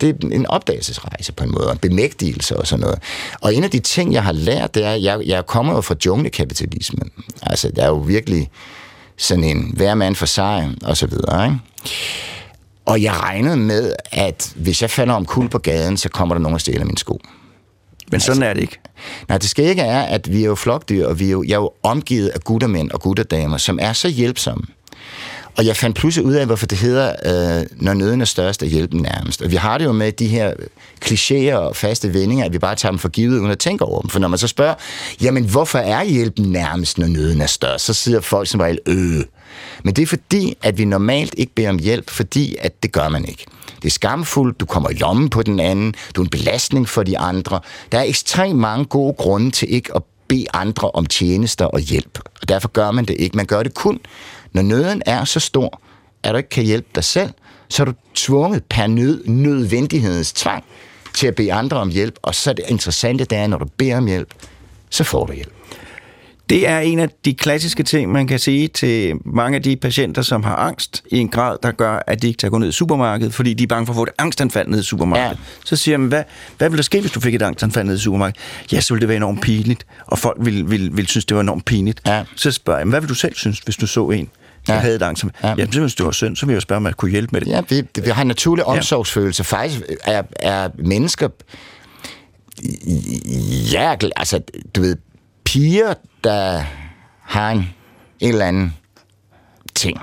det er en opdagelsesrejse på en måde, en bemægtigelse og sådan noget. Og en af de ting, jeg har lært, det er, at jeg, jeg kommer jo fra junglekapitalismen. Altså, der er jo virkelig sådan en hver mand for sig, og så videre, ikke? Og jeg regnede med, at hvis jeg falder om kul på gaden, så kommer der nogen at stjæle min sko. Men sådan er det ikke. Nej, det skal ikke er, at vi er jo flokdyr, og vi er jo, jeg er jo omgivet af guttermænd og gutterdamer, som er så hjælpsomme. Og jeg fandt pludselig ud af, hvorfor det hedder, øh, når nøden er størst, er hjælpen nærmest. Og vi har det jo med de her klichéer og faste vendinger, at vi bare tager dem for givet, uden at tænke over dem. For når man så spørger, jamen hvorfor er hjælpen nærmest, når nøden er størst, så siger folk som regel, øh. Men det er fordi, at vi normalt ikke beder om hjælp, fordi at det gør man ikke. Det er skamfuldt, du kommer i lommen på den anden, du er en belastning for de andre. Der er ekstremt mange gode grunde til ikke at bede andre om tjenester og hjælp. Og derfor gør man det ikke. Man gør det kun, når nøden er så stor, at du ikke kan hjælpe dig selv, så er du tvunget per nød, nødvendighedens tvang til at bede andre om hjælp. Og så er det interessante, det er, når du beder om hjælp, så får du hjælp. Det er en af de klassiske ting, man kan sige til mange af de patienter, som har angst i en grad, der gør, at de ikke tager gå ned i supermarkedet, fordi de er bange for at få et angstanfald ned i supermarkedet. Ja. Så siger man, hvad, hvad ville der ske, hvis du fik et angstanfald ned i supermarkedet? Ja, så ville det være enormt pinligt, og folk ville, ville, ville synes, det var enormt pinligt. Ja. Så spørger jeg, hvad vil du selv synes, hvis du så en, ja. havde et angstanfald? Ja. Jamen, hvis du var synd, så ville jeg spørge, om jeg kunne hjælpe med det. Ja, vi, vi har en naturlig omsorgsfølelse. Ja. Faktisk er, er mennesker... Ja, altså, du ved, piger, der har en, en eller anden ting,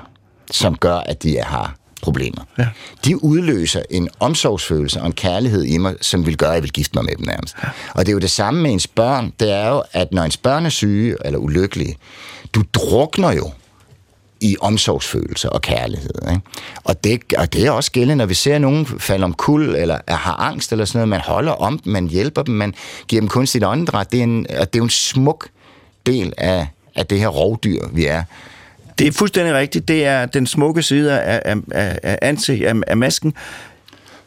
som gør, at de har problemer. Ja. De udløser en omsorgsfølelse og en kærlighed i mig, som vil gøre, at jeg vil gifte mig med dem nærmest. Ja. Og det er jo det samme med ens børn. Det er jo, at når ens børn er syge eller ulykkelige, du drukner jo i omsorgsfølelse og kærlighed. Ikke? Og, det, og det er også gældende, når vi ser nogen falde om kul, eller har angst, eller sådan noget. Man holder om dem, man hjælper dem, man giver dem kunstigt åndedræt. Det er, en, det er jo en smuk del af, af det her rovdyr, vi er. Det er fuldstændig rigtigt. Det er den smukke side af, af, af, ansigt, af, af masken.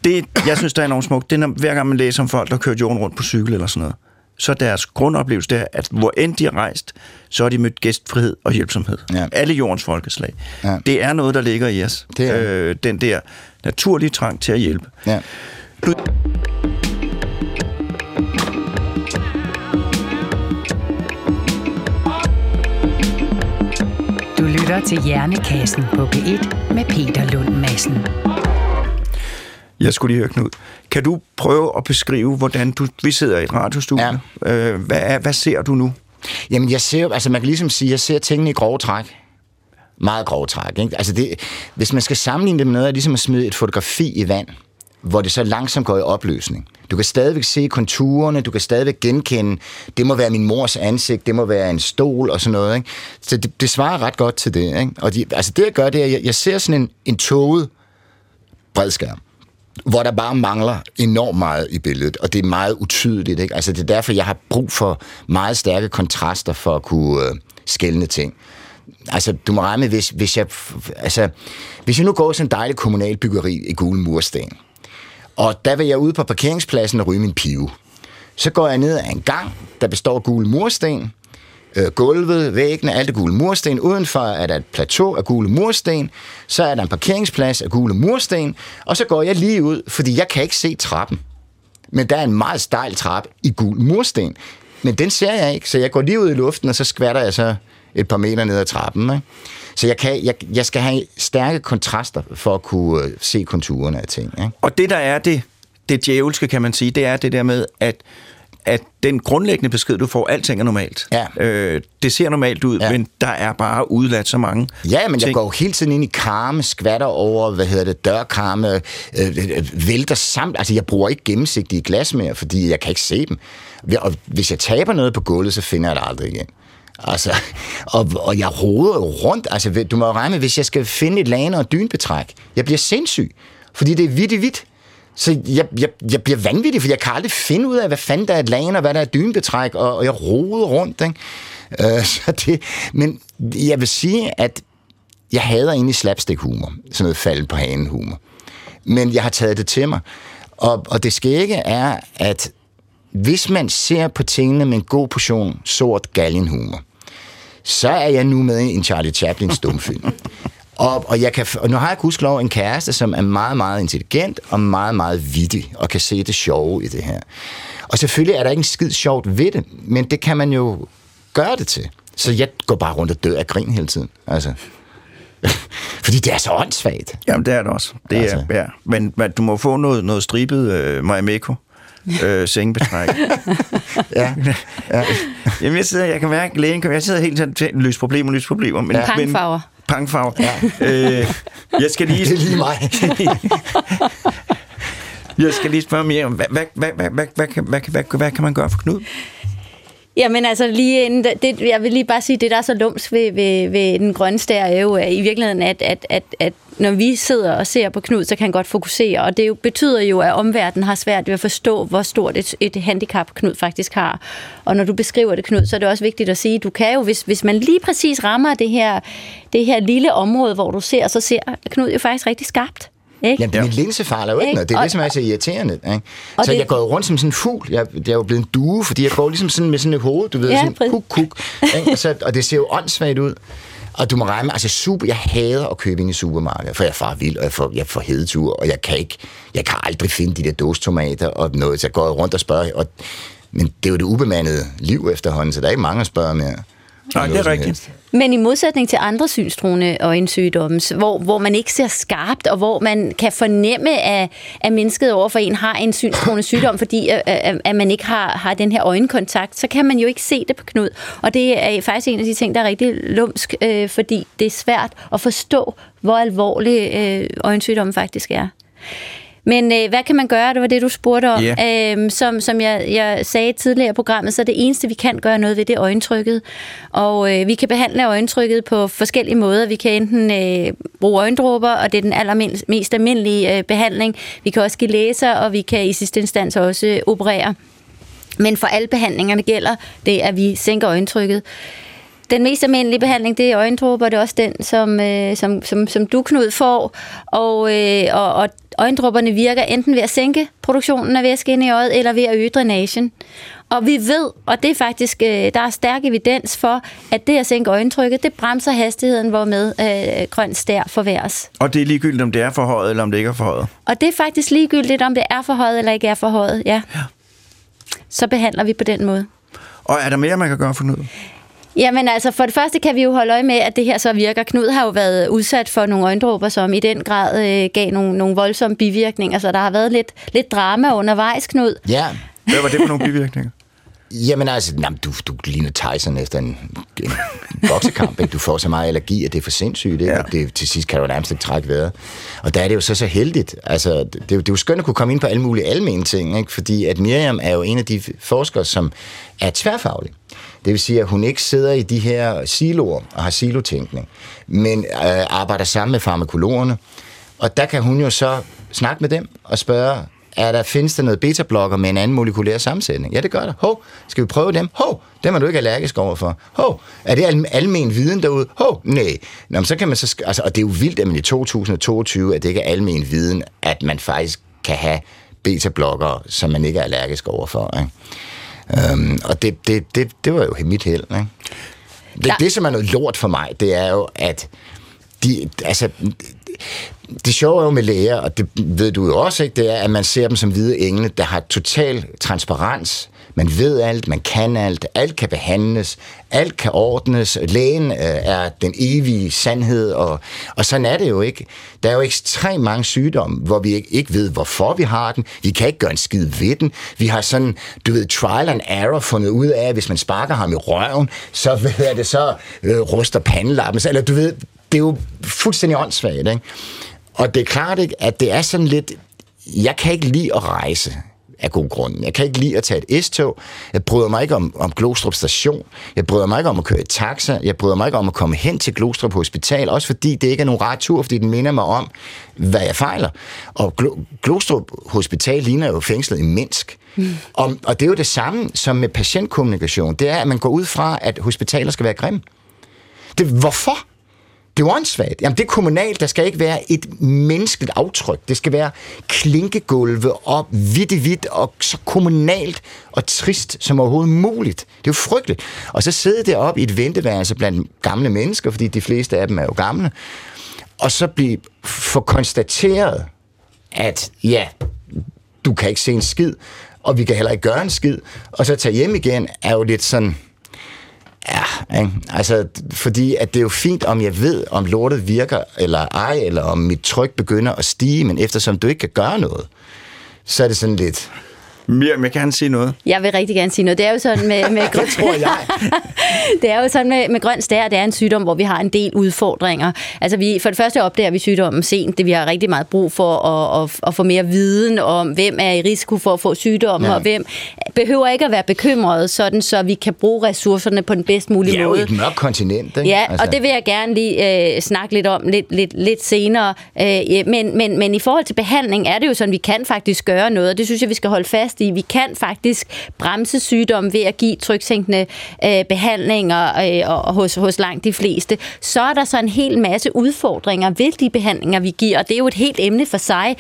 Det, jeg synes, der er enormt smukt, det er, når, hver gang man læser om folk, der kører jorden rundt på cykel eller sådan noget. Så deres grundoplevelse er, at hvor end de er rejst, så har de mødt gæstfrihed og hjælpsomhed. Ja. Alle jordens folkeslag. Ja. Det er noget, der ligger i os. Det er. Øh, den der naturlige trang til at hjælpe. Ja. Du lytter til Hjernekassen på P1 med Peter Lund Madsen. Jeg skulle lige høre, Knud. Kan du prøve at beskrive, hvordan du... Vi sidder i et radiostudie. Ja. Øh, hvad, hvad ser du nu? Jamen, jeg ser... Altså, man kan ligesom sige, jeg ser tingene i grove træk. Meget grove træk. Ikke? Altså, det, hvis man skal sammenligne det med noget, er ligesom at smide et fotografi i vand, hvor det så langsomt går i opløsning. Du kan stadigvæk se konturerne, du kan stadigvæk genkende, det må være min mors ansigt, det må være en stol og sådan noget. Ikke? Så det, det svarer ret godt til det. Ikke? Og de, altså det, jeg gør, det er, at jeg, jeg ser sådan en, en toget bredskærm hvor der bare mangler enormt meget i billedet, og det er meget utydeligt. Ikke? Altså, det er derfor, jeg har brug for meget stærke kontraster for at kunne øh, skælne ting. Altså, du må regne med, hvis, hvis jeg... Altså, hvis jeg nu går sådan en dejlig kommunal byggeri i gule mursten, og der vil jeg ud på parkeringspladsen og ryge min pive. Så går jeg ned ad en gang, der består af gule mursten, øh, gulvet, væggene, alt er gule mursten. Udenfor er der et plateau af gule mursten. Så er der en parkeringsplads af gule mursten. Og så går jeg lige ud, fordi jeg kan ikke se trappen. Men der er en meget stejl trappe i gul mursten. Men den ser jeg ikke, så jeg går lige ud i luften, og så skvatter jeg så et par meter ned ad trappen. Ikke? Så jeg, kan, jeg, jeg skal have stærke kontraster for at kunne øh, se konturerne af ting. Ikke? Og det, der er det, det djævelske, kan man sige, det er det der med, at at den grundlæggende besked, du får, alting er normalt. Ja. Øh, det ser normalt ud, ja. men der er bare udladt så mange Ja, men ting. jeg går hele tiden ind i karme, skvatter over, hvad hedder det, dørkarme, øh, øh, vælter samt. Altså, jeg bruger ikke gennemsigtige glas mere, fordi jeg kan ikke se dem. Og hvis jeg taber noget på gulvet, så finder jeg det aldrig igen. Altså, og, og jeg roder jo rundt. Altså, du må jo regne med, hvis jeg skal finde et lane og dynbetræk. Jeg bliver sindssyg, fordi det er vidt i vidt. Så jeg, jeg, jeg bliver vanvittig, for jeg kan aldrig finde ud af, hvad fanden der er et lagen, og hvad der er dynebetræk, og, og jeg roder rundt. Ikke? Øh, så det, men jeg vil sige, at jeg hader egentlig slapstick-humor. Sådan noget falden på hanen-humor. Men jeg har taget det til mig. Og, og det skægge er, at hvis man ser på tingene med en god portion sort galgenhumor, så er jeg nu med i en Charlie Chaplin stumfilm. Og, og, jeg kan, og nu har jeg lov en kæreste, som er meget, meget intelligent og meget, meget vittig, og kan se det sjove i det her. Og selvfølgelig er der ikke en skid sjovt ved det, men det kan man jo gøre det til. Så jeg går bare rundt og dør af grin hele tiden. Altså. Fordi det er så åndssvagt. Jamen, det er det også. Det altså. er, ja. men, men du må få noget, noget stribet øh, Marimeko øh, sengebetræk. ja. ja. Jamen, jeg, sidder, jeg kan mærke, lægen, jeg sidder helt sådan, løs problemer, løs problemer. Men, ja. Pangfarver. Pangfarver. Ja. Øh, jeg skal lige... Det er lige mig. jeg skal lige spørge mere om, hvad, hvad, hvad, hvad, hvad, hvad, hvad, hvad, hvad kan man gøre for Knud? Jamen altså lige inden, det, jeg vil lige bare sige, det der er så lums ved, ved, ved den grønne stær er jo i virkeligheden, at, at, at, at når vi sidder og ser på Knud, så kan han godt fokusere, og det jo, betyder jo, at omverdenen har svært ved at forstå, hvor stort et, et handicap Knud faktisk har. Og når du beskriver det, Knud, så er det også vigtigt at sige, du kan jo, hvis, hvis man lige præcis rammer det her, det her lille område, hvor du ser, så ser Knud jo faktisk rigtig skarpt. Ikke? Jamen, min linse fejler jo ikke noget. Det er og, det, som er så irriterende. Ikke? Så det, jeg går rundt som sådan en fugl. Jeg, jeg er jo blevet en due, fordi jeg går ligesom sådan med sådan et hoved, du ved, ja, sådan kuk, kuk. Ikke? Og, så, og det ser jo åndssvagt ud. Og du må regne med, altså super, jeg hader at købe ind i supermarkedet, for jeg er far vild, og jeg får, jeg får hedetur, og jeg kan ikke, jeg kan aldrig finde de der dåstomater og noget, så jeg går rundt og spørger, og, men det er jo det ubemandede liv efterhånden, så der er ikke mange at spørge mere. Nej, det er rigtigt. Men i modsætning til andre synstruende øjensygdomme, hvor, hvor man ikke ser skarpt, og hvor man kan fornemme, at, at mennesket overfor en har en synstruende sygdom, fordi at, at, at man ikke har, har den her øjenkontakt, så kan man jo ikke se det på Knud. Og det er faktisk en af de ting, der er rigtig lumsk, øh, fordi det er svært at forstå, hvor alvorlig øh, øjensygdommen faktisk er. Men øh, hvad kan man gøre? Det var det, du spurgte om. Yeah. Øhm, som som jeg, jeg sagde tidligere i programmet, så det eneste, vi kan gøre noget ved, det er øjentrykket. Og øh, vi kan behandle øjentrykket på forskellige måder. Vi kan enten øh, bruge øjendråber, og det er den allermest almindelige øh, behandling. Vi kan også give laser, og vi kan i sidste instans også operere. Men for alle behandlingerne gælder det, at vi sænker øjentrykket. Den mest almindelige behandling, det er øjendråber, det er også den, som, øh, som, som, som du, Knud, får. Og, øh, og, og øjendråberne virker enten ved at sænke produktionen af væske ind i øjet, eller ved at øge drænagen. Og vi ved, og det er faktisk, øh, der er stærk evidens for, at det at sænke øjentrykket, det bremser hastigheden, hvormed øh, grøn stær forværres. Og det er ligegyldigt, om det er forhøjet, eller om det ikke er forhøjet? Og det er faktisk ligegyldigt, om det er forhøjet, eller ikke er forhøjet, ja. ja. Så behandler vi på den måde. Og er der mere, man kan gøre for noget? Jamen altså, for det første kan vi jo holde øje med, at det her så virker. Knud har jo været udsat for nogle øjendråber, som i den grad øh, gav nogle, nogle voldsomme bivirkninger, så der har været lidt, lidt drama undervejs, Knud. Ja. Hvad var det for nogle bivirkninger? Jamen altså, jamen, du, du ligner Tyson efter en, en boksekamp. Ikke? Du får så meget allergi, at det er for sindssygt. Ikke? Ja. Det, til sidst kan du nærmest ikke trække vejret. Og der er det jo så så heldigt. Altså, det, det, er jo, det er jo skønt at kunne komme ind på alle mulige almene ting. Ikke? Fordi at Miriam er jo en af de forskere, som er tværfaglig. Det vil sige, at hun ikke sidder i de her siloer og har silotænkning, men øh, arbejder sammen med farmakologerne. Og der kan hun jo så snakke med dem og spørge, er der, findes der noget beta-blokker med en anden molekylær sammensætning? Ja, det gør der. Hov, skal vi prøve dem? Hov, dem er du ikke allergisk overfor. Hov, er det al- almen viden derude? Hov, nej. Nå, så kan man så, altså, og det er jo vildt, at man i 2022, at det ikke er almen viden, at man faktisk kan have beta-blokker, som man ikke er allergisk overfor. Ikke? Um, og det, det, det, det var jo mit held. Ikke? Det, ja. det, som er noget lort for mig, det er jo, at de, altså, det sjove er jo med læger, og det ved du jo også, ikke, det er, at man ser dem som hvide engle, der har total transparens. Man ved alt, man kan alt, alt kan behandles, alt kan ordnes, lægen øh, er den evige sandhed, og, og sådan er det jo ikke. Der er jo ekstremt mange sygdomme, hvor vi ikke, ikke ved, hvorfor vi har den. Vi kan ikke gøre en skid ved den. Vi har sådan, du ved, trial and error fundet ud af, at hvis man sparker ham i røven, så hvad er det, så øh, ruster pandelappen. Eller du ved, det er jo fuldstændig åndssvagt, ikke? Og det er klart ikke, at det er sådan lidt... Jeg kan ikke lide at rejse. af god grund. Jeg kan ikke lide at tage et S-tog. Jeg bryder mig ikke om, om Glostrup station. Jeg bryder mig ikke om at køre i taxa. Jeg bryder mig ikke om at komme hen til Glostrup Hospital, også fordi det ikke er nogen ret tur, fordi den minder mig om, hvad jeg fejler. Og Glo- Glostrup Hospital ligner jo fængslet i Minsk. Mm. Og, og det er jo det samme som med patientkommunikation. Det er, at man går ud fra, at hospitaler skal være grimme. Det, hvorfor? Det er åndssvagt. Jamen, det er kommunalt. Der skal ikke være et menneskeligt aftryk. Det skal være klinkegulve og vidt i hvidt og så kommunalt og trist som overhovedet muligt. Det er jo frygteligt. Og så sidde deroppe i et venteværelse blandt gamle mennesker, fordi de fleste af dem er jo gamle, og så blive for konstateret, at ja, du kan ikke se en skid, og vi kan heller ikke gøre en skid, og så tage hjem igen, er jo lidt sådan, Ja, ikke? altså, fordi at det er jo fint, om jeg ved, om lortet virker eller ej, eller om mit tryk begynder at stige, men eftersom du ikke kan gøre noget, så er det sådan lidt... Miriam, jeg kan gerne sige noget. Jeg vil rigtig gerne sige noget. Det er jo sådan med, med Det tror jeg. det er jo sådan med, med grøn stær, det er en sygdom, hvor vi har en del udfordringer. Altså vi, for det første opdager vi sygdommen sent. Det vi har rigtig meget brug for at, at, at få mere viden om, hvem er i risiko for at få sygdommen, Ja. ja. og hvem behøver ikke at være bekymret, sådan så vi kan bruge ressourcerne på den bedst mulige Vi er jo måde. et mørkt kontinent, ikke? Ja, altså. og det vil jeg gerne lige øh, snakke lidt om lidt, lidt, lidt senere. Øh, ja, men, men, men i forhold til behandling er det jo sådan, vi kan faktisk gøre noget, og det synes jeg, vi skal holde fast i. Vi kan faktisk bremse sygdom ved at give tryksænkende øh, behandlinger øh, og, og hos, hos langt de fleste. Så er der så en hel masse udfordringer ved de behandlinger, vi giver, og det er jo et helt emne for sig.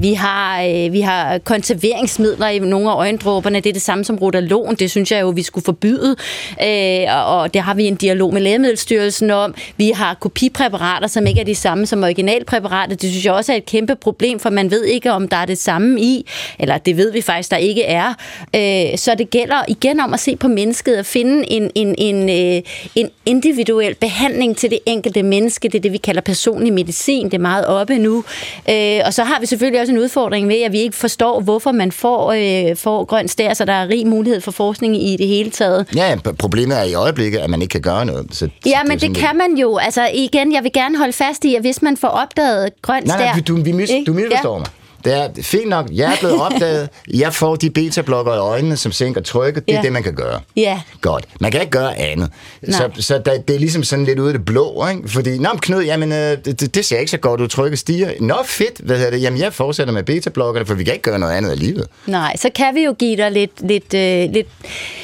Vi har, øh, vi har konserveringsmidler i nogle af øjendråberne, det er det samme som rotalon, det synes jeg jo, vi skulle forbyde, øh, og, og det har vi en dialog med Lægemiddelstyrelsen om. Vi har kopipræparater, som ikke er de samme som originalpræparater. Det synes jeg også er et kæmpe problem, for man ved ikke, om der er det samme i, eller det ved vi faktisk, der ikke er. Øh, så det gælder igen om at se på mennesket og finde en, en, en, øh, en individuel behandling til det enkelte menneske. Det er det, vi kalder personlig medicin. Det er meget oppe nu. Øh, og så har vi selvfølgelig også en udfordring med, at vi ikke forstår, hvorfor man får, øh, får grøn stær, så der er rig mulighed for forskning i det hele taget. Ja, problemet er i øjeblikket, at man ikke kan gøre noget. Så, Ja, men det sådan kan man jo. Altså igen, jeg vil gerne holde fast i, at hvis man får opdaget grøn Nej, stær... nej, du, vi mis, Ikke? du misforstår ja. mig. Det er fint nok. Jeg er blevet opdaget. Jeg får de beta-blokker i øjnene, som sænker trykket. Det er Ja. det, man kan gøre. Ja. Godt. Man kan ikke gøre andet. Så, Nej. så der, det er ligesom sådan lidt ude af det blå, ikke? Fordi, nå, Knud, jamen, øh, det, det- ser ikke så godt ud. Trykket stiger. Nå, fedt. Hvad hedder det? Jamen, jeg fortsætter med beta-blokkerne, for vi kan ikke gøre noget andet alligevel. Nej, så kan vi jo give dig lidt... lidt, øh, lidt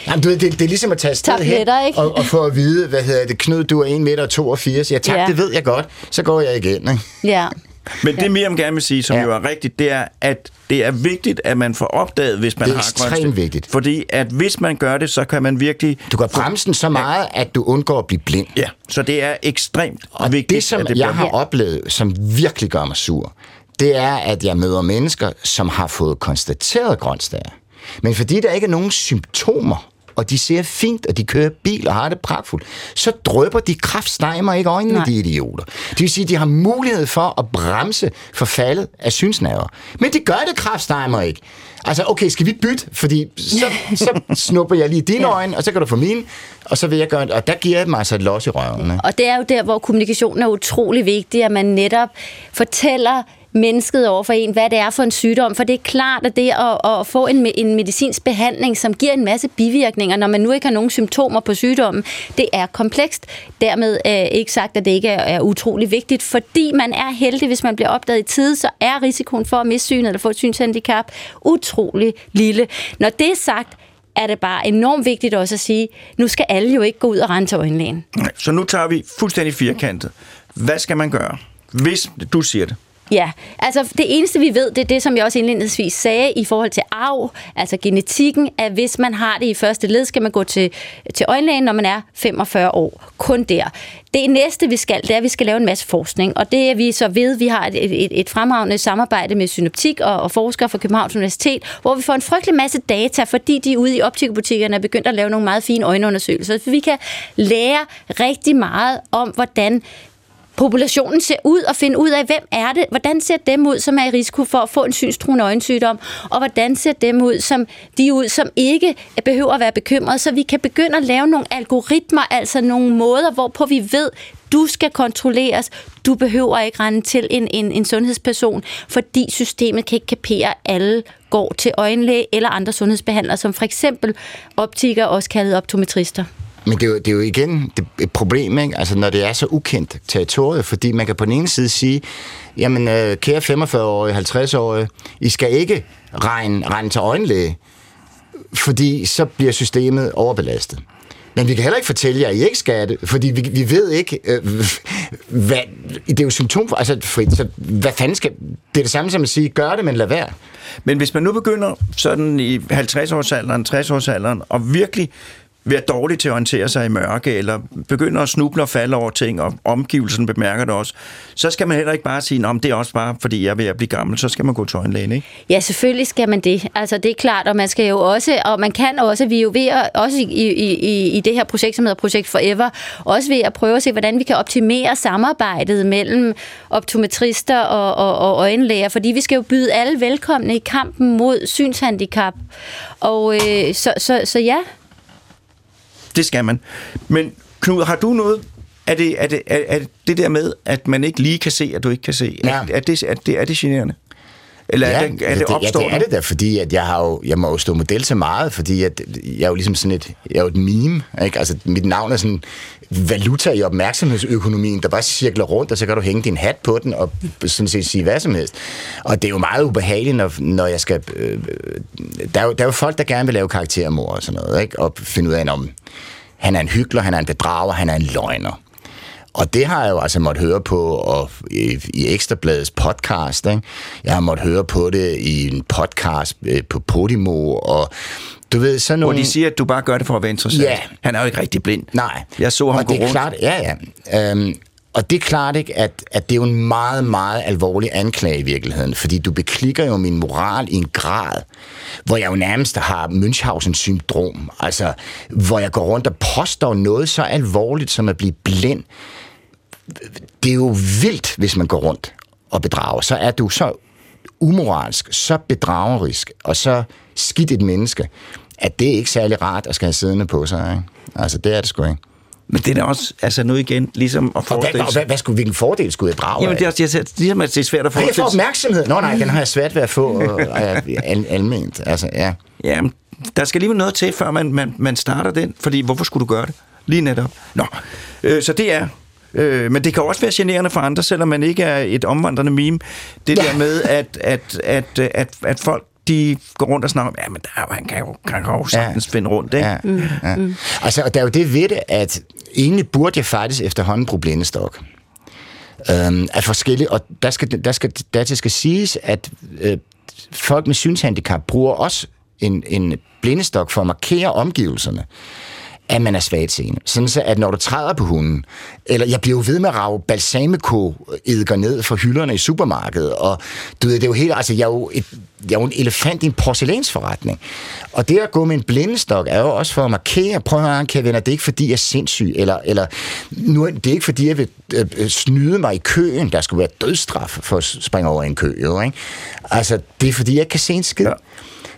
Jamen, du ved, det, det er ligesom at tage afsted hen ikke? og, og få at vide, hvad hedder det, Knud, du er 1,82 meter. Ja, tak, Ja. det ved jeg godt. Så går jeg igen, ikke? ja. Men det Miriam gerne vil sige, som Ja. ja. jo er rigtigt, det er, at det er vigtigt, at man får opdaget, hvis man Det er har grøn ekstremt stær. vigtigt. Fordi at hvis man gør det, så kan man virkelig... Du kan bremse den så meget, at du undgår at blive blind. Ja, så det er ekstremt Og vigtigt, det, som at det jeg har oplevet, som virkelig gør mig sur, det er, at jeg møder mennesker, som har fået konstateret grønstær. Men fordi der ikke er nogen symptomer, og de ser fint, og de kører bil og har det pragtfuldt, så drøber de kraftstejmer ikke øjnene, Nej. de idioter. Det vil sige, at de har mulighed for at bremse forfaldet af synsnerver. Men det gør det kraftstejmer ikke. Altså, okay, skal vi bytte? Fordi så, så snupper jeg lige dine Ja. øjne, og så kan du få mine, og så vil jeg gøre Og der giver jeg dem altså et los i røven. Og det er jo der, hvor kommunikationen er utrolig vigtig, at man netop fortæller mennesket over for en, hvad det er for en sygdom. For det er klart, at det at, at få en, en medicinsk behandling, som giver en masse bivirkninger, når man nu ikke har nogen symptomer på sygdommen, det er komplekst. Dermed er ikke sagt, at det ikke er, er utrolig vigtigt, fordi man er heldig, hvis man bliver opdaget i tide, så er risikoen for at miste synet eller få et synshandicap utrolig lille. Når det er sagt, er det bare enormt vigtigt også at sige, nu skal alle jo ikke gå ud og rense øjenlægen. Nej, Så nu tager vi fuldstændig firkantet. Hvad skal man gøre, hvis du siger det? Ja, altså det eneste vi ved, det er det, som jeg også indledningsvis sagde i forhold til arv, altså genetikken, at hvis man har det i første led, skal man gå til, til øjenlægen, når man er 45 år. Kun der. Det næste, vi skal, det er, at vi skal lave en masse forskning, og det er vi så ved. Vi har et, et, et fremragende samarbejde med Synoptik og, og forskere fra Københavns Universitet, hvor vi får en frygtelig masse data, fordi de ude i optikbutikkerne er begyndt at lave nogle meget fine øjenundersøgelser. Så vi kan lære rigtig meget om, hvordan populationen ser ud og finde ud af, hvem er det, hvordan ser dem ud, som er i risiko for at få en synstruende øjensygdom, og hvordan ser dem ud, som de ud, som ikke behøver at være bekymrede, så vi kan begynde at lave nogle algoritmer, altså nogle måder, hvorpå vi ved, Du skal kontrolleres. Du behøver ikke rende til en, en, en sundhedsperson, fordi systemet kan ikke kapere, alle går til øjenlæge eller andre sundhedsbehandlere, som for eksempel optikere, også kaldet optometrister. Men det er, jo, det er jo igen et problem, ikke? Altså, når det er så ukendt territoriet, fordi man kan på den ene side sige, jamen, øh, kære 45-årige, 50-årige, I skal ikke regne, regne til øjenlæge, fordi så bliver systemet overbelastet. Men vi kan heller ikke fortælle jer, at I ikke skal det, fordi vi, vi ved ikke, øh, hvad, det er jo symptom, altså frit, så hvad fanden skal, det er det samme som at sige, gør det, men lad være. Men hvis man nu begynder sådan i 50-årsalderen, 60-årsalderen, og virkelig være dårlig til at orientere sig i mørke, eller begynder at snuble og falde over ting, og omgivelsen bemærker det også, så skal man heller ikke bare sige, om det er også bare, fordi jeg er ved at blive gammel, så skal man gå til øjenlægen, ikke? Ja, selvfølgelig skal man det. Altså, det er klart, og man skal jo også, og man kan også, vi er jo ved at, også i, i, i, i det her projekt, som hedder Projekt Forever, også ved at prøve at se, hvordan vi kan optimere samarbejdet mellem optometrister og, og, og øjenlæger, fordi vi skal jo byde alle velkomne i kampen mod synshandicap. Og øh, så, så, så ja, det skal man. Men Knud, har du noget er det, er, det, er, er det der med, at man ikke lige kan se, at du ikke kan se, ja. er, er, det, er, det, er det generende? Eller ja, er det, er det, det Ja, det er det da, fordi at jeg, har jo, jeg må jo stå model til meget, fordi at jeg er jo ligesom sådan et, jeg er jo et meme, ikke? Altså, mit navn er sådan valuta i opmærksomhedsøkonomien, der bare cirkler rundt, og så kan du hænge din hat på den, og sådan set sige hvad som helst. Og det er jo meget ubehageligt, når, når jeg skal... Øh, der, er jo, der er jo folk, der gerne vil lave karaktermor og sådan noget, ikke? Og finde ud af, om han er en hyggelig, han er en bedrager, han er en løgner. Og det har jeg jo altså måttet høre på og i, i Ekstrabladets podcast. Ikke? Jeg har måttet høre på det i en podcast øh, på Podimo, og du ved, sådan nogle... Hvor de siger, at du bare gør det for at være interessant. Ja. Han er jo ikke rigtig blind. Nej. Jeg så ham og gå det er rundt. Klart, ja, ja. Øhm, og det er klart ikke, at, at det er jo en meget, meget alvorlig anklage i virkeligheden, fordi du beklikker jo min moral i en grad, hvor jeg jo nærmest har Münchhausens syndrom, altså hvor jeg går rundt og påstår noget så alvorligt som at blive blind. Det er jo vildt, hvis man går rundt og bedrager. Så er du så umoralsk, så bedragerisk og så skidt et menneske, at det er ikke særlig rart at skal have siddende på sig. Ikke? Altså, det er det sgu ikke. Men det er da også, altså nu igen, ligesom at forestille sig... Og hvad, hvad, hvad skulle, hvilken fordel skulle jeg drage Jamen, det er, også, jeg, ligesom, at det er svært at forestille sig... Jeg får opmærksomhed. Nå nej, den har jeg svært ved at få og, og al, alment. Altså, ja. Ja, der skal lige noget til, før man, man, man starter den, fordi hvorfor skulle du gøre det? Lige netop. Nå, øh, så det er Øh, men det kan også være generende for andre, selvom man ikke er et omvandrende meme. Det ja. der med, at, at, at, at, at folk de går rundt og snakker om, ja, men der, han kan jo, han kan jo sagtens ja. finde rundt, ikke? Ja. Mm. Ja. Mm. Altså, der er jo det ved det, at egentlig burde jeg faktisk efterhånden bruge blindestok. Øhm, af forskellige, og der skal, der skal, der skal siges, at øh, folk med synshandicap bruger også en, en blindestok for at markere omgivelserne at man er svagtseende. Sådan så, at når du træder på hunden, eller jeg bliver jo ved med at rave balsamico edgar ned fra hylderne i supermarkedet, og du ved, det er jo helt, altså jeg er jo, et, jeg er jo en elefant i en porcelænsforretning. Og det at gå med en blindestok er jo også for at markere, prøv at høre, kære venner, det er ikke fordi, jeg er sindssyg, eller, eller nu, det er ikke fordi, jeg vil øh, øh, snyde mig i køen, der skulle være dødstraf for at springe over en kø, jo, ikke? Altså, det er fordi, jeg ikke kan se en skid. Ja.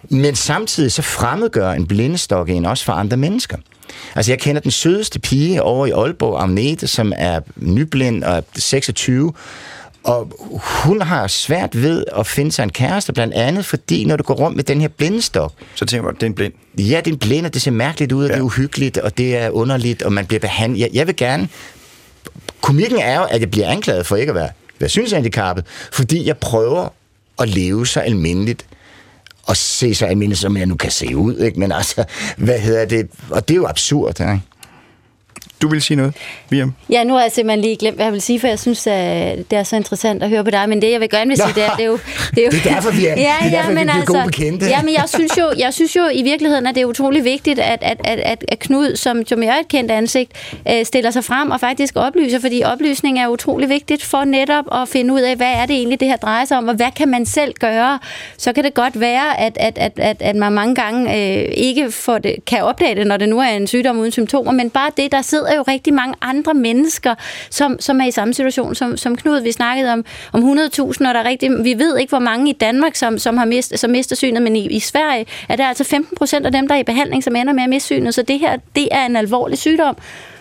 Men samtidig så fremmedgør en blindestok en også for andre mennesker. Altså, jeg kender den sødeste pige over i Aalborg, Agnete, som er nyblind og er 26, og hun har svært ved at finde sig en kæreste, blandt andet fordi, når du går rundt med den her blindestok... Så tænker man, det er en blind? Ja, det er en blind, og det ser mærkeligt ud, og ja. det er uhyggeligt, og det er underligt, og man bliver behandlet... Jeg, jeg vil gerne... Komikken er jo, at jeg bliver anklaget for ikke at være, være synshandicappet, fordi jeg prøver at leve så almindeligt, og se så almindeligt, som jeg nu kan se ud, ikke? Men altså, hvad hedder det? Og det er jo absurd, ikke? Du vil sige noget, Viam? Ja, nu har jeg simpelthen lige glemt, hvad jeg vil sige, for jeg synes, at det er så interessant at høre på dig. Men det, jeg vil gerne vil sige, det er, det er jo... Det er, jo, det er derfor, vi er, ja, det er, derfor, ja, men vi altså, gode bekendte. Ja, men jeg synes, jo, jeg synes jo i virkeligheden, at det er utrolig vigtigt, at, at, at, at, at Knud, som, som jeg er et kendt ansigt, øh, stiller sig frem og faktisk oplyser, fordi oplysning er utrolig vigtigt for netop at finde ud af, hvad er det egentlig, det her drejer sig om, og hvad kan man selv gøre? Så kan det godt være, at, at, at, at, at man mange gange øh, ikke får det, kan opdage det, når det nu er en sygdom uden symptomer, men bare det, der sidder jo rigtig mange andre mennesker, som, som er i samme situation som, som Knud. Vi snakkede om, om 100.000, og der er rigtig, vi ved ikke, hvor mange i Danmark, som, som, har mist, som mister synet, men i, i Sverige er der altså 15 procent af dem, der er i behandling, som ender med at miste synet. Så det her, det er en alvorlig sygdom.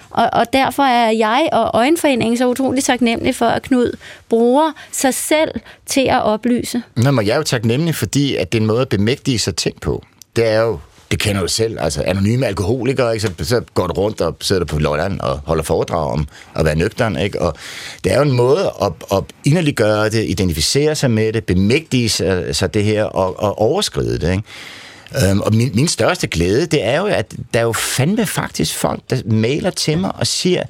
Og, og derfor er jeg og Øjenforeningen så utrolig taknemmelig for, at Knud bruger sig selv til at oplyse. Nå, men jeg er jo taknemmelig, fordi at det er en måde at bemægtige sig ting på. Det er jo det kender du selv, altså anonyme alkoholikere, ikke? Så, så går du rundt og sidder på Lolland og holder foredrag om at være nøgteren, ikke? Og det er jo en måde at, at inderliggøre det, identificere sig med det, bemægtige sig, sig det her og, og overskride det, ikke? Øhm, og min, min største glæde, det er jo, at der er jo fandme faktisk folk, der maler til mig og siger,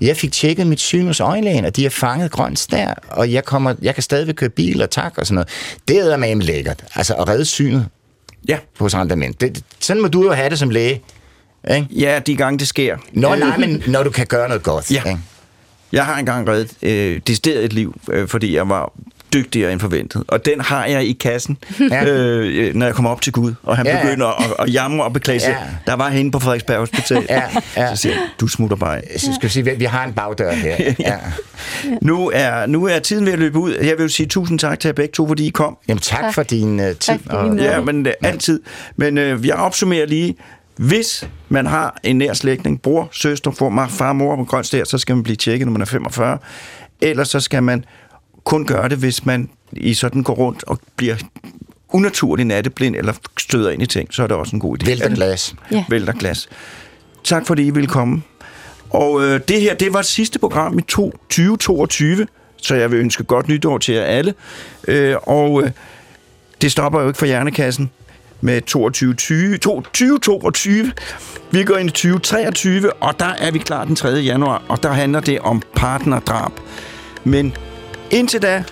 jeg fik tjekket mit syn hos øjenlægen, og de har fanget grønt der, og jeg, kommer, jeg kan stadigvæk køre bil og tak og sådan noget. Det er med lækkert. Altså at redde synet Ja. hos andre mænd. Det, sådan må du jo have det som læge. Ikke? Ja, de gange det sker. Nå, nej, men når du kan gøre noget godt. Ja. Ikke? Jeg har engang reddet øh, decideret et liv, øh, fordi jeg var dygtigere end forventet. Og den har jeg i kassen, Ja. øh, når jeg kommer op til Gud, og han Ja, ja, ja. begynder at, at jamre og beklage sig. Ja. Der var hende på Frederiksberg Hospital. Ja, ja. Så siger jeg, du smutter bare af. Så skal vi sige, vi har en bagdør her. Ja. Nu er, nu er tiden ved at løbe ud. Jeg vil jo sige tusind tak til jer begge to, fordi I kom. Jamen tak, Tak. for din uh, tid. Tak for og, din Ja, men øh, altid. Men øh, jeg opsummerer lige. Hvis man har en nær slægtning, bror, søster, for, far, mor på grønt stær, så skal man blive tjekket, når man er 45. Ellers så skal man kun gøre det, hvis man i sådan går rundt og bliver unaturlig natteblind eller støder ind i ting, så er det også en god idé. Vælter glas. Ja. Vælter glas. Tak fordi I ville komme. Og øh, det her, det var det sidste program i to- 2022, så jeg vil ønske godt nytår til jer alle. Øh, og øh, det stopper jo ikke for Hjernekassen med 22, 2022. Vi går ind i 2023, og der er vi klar den 3. januar, og der handler det om partnerdrab. Men indtil da,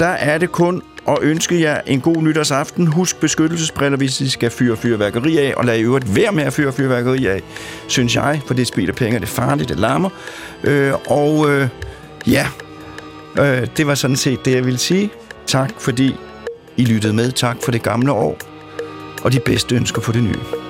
der er det kun at ønske jer en god nytårsaften. Husk beskyttelsesbriller, hvis I skal fyre fyrværkeri af, og lad i øvrigt være med at fyre fyrværkeri af, synes jeg, for det spilder penge, det er farligt, det larmer. Øh, og øh, ja, øh, det var sådan set det, jeg ville sige. Tak, fordi I lyttede med. Tak for det gamle år, og de bedste ønsker for det nye.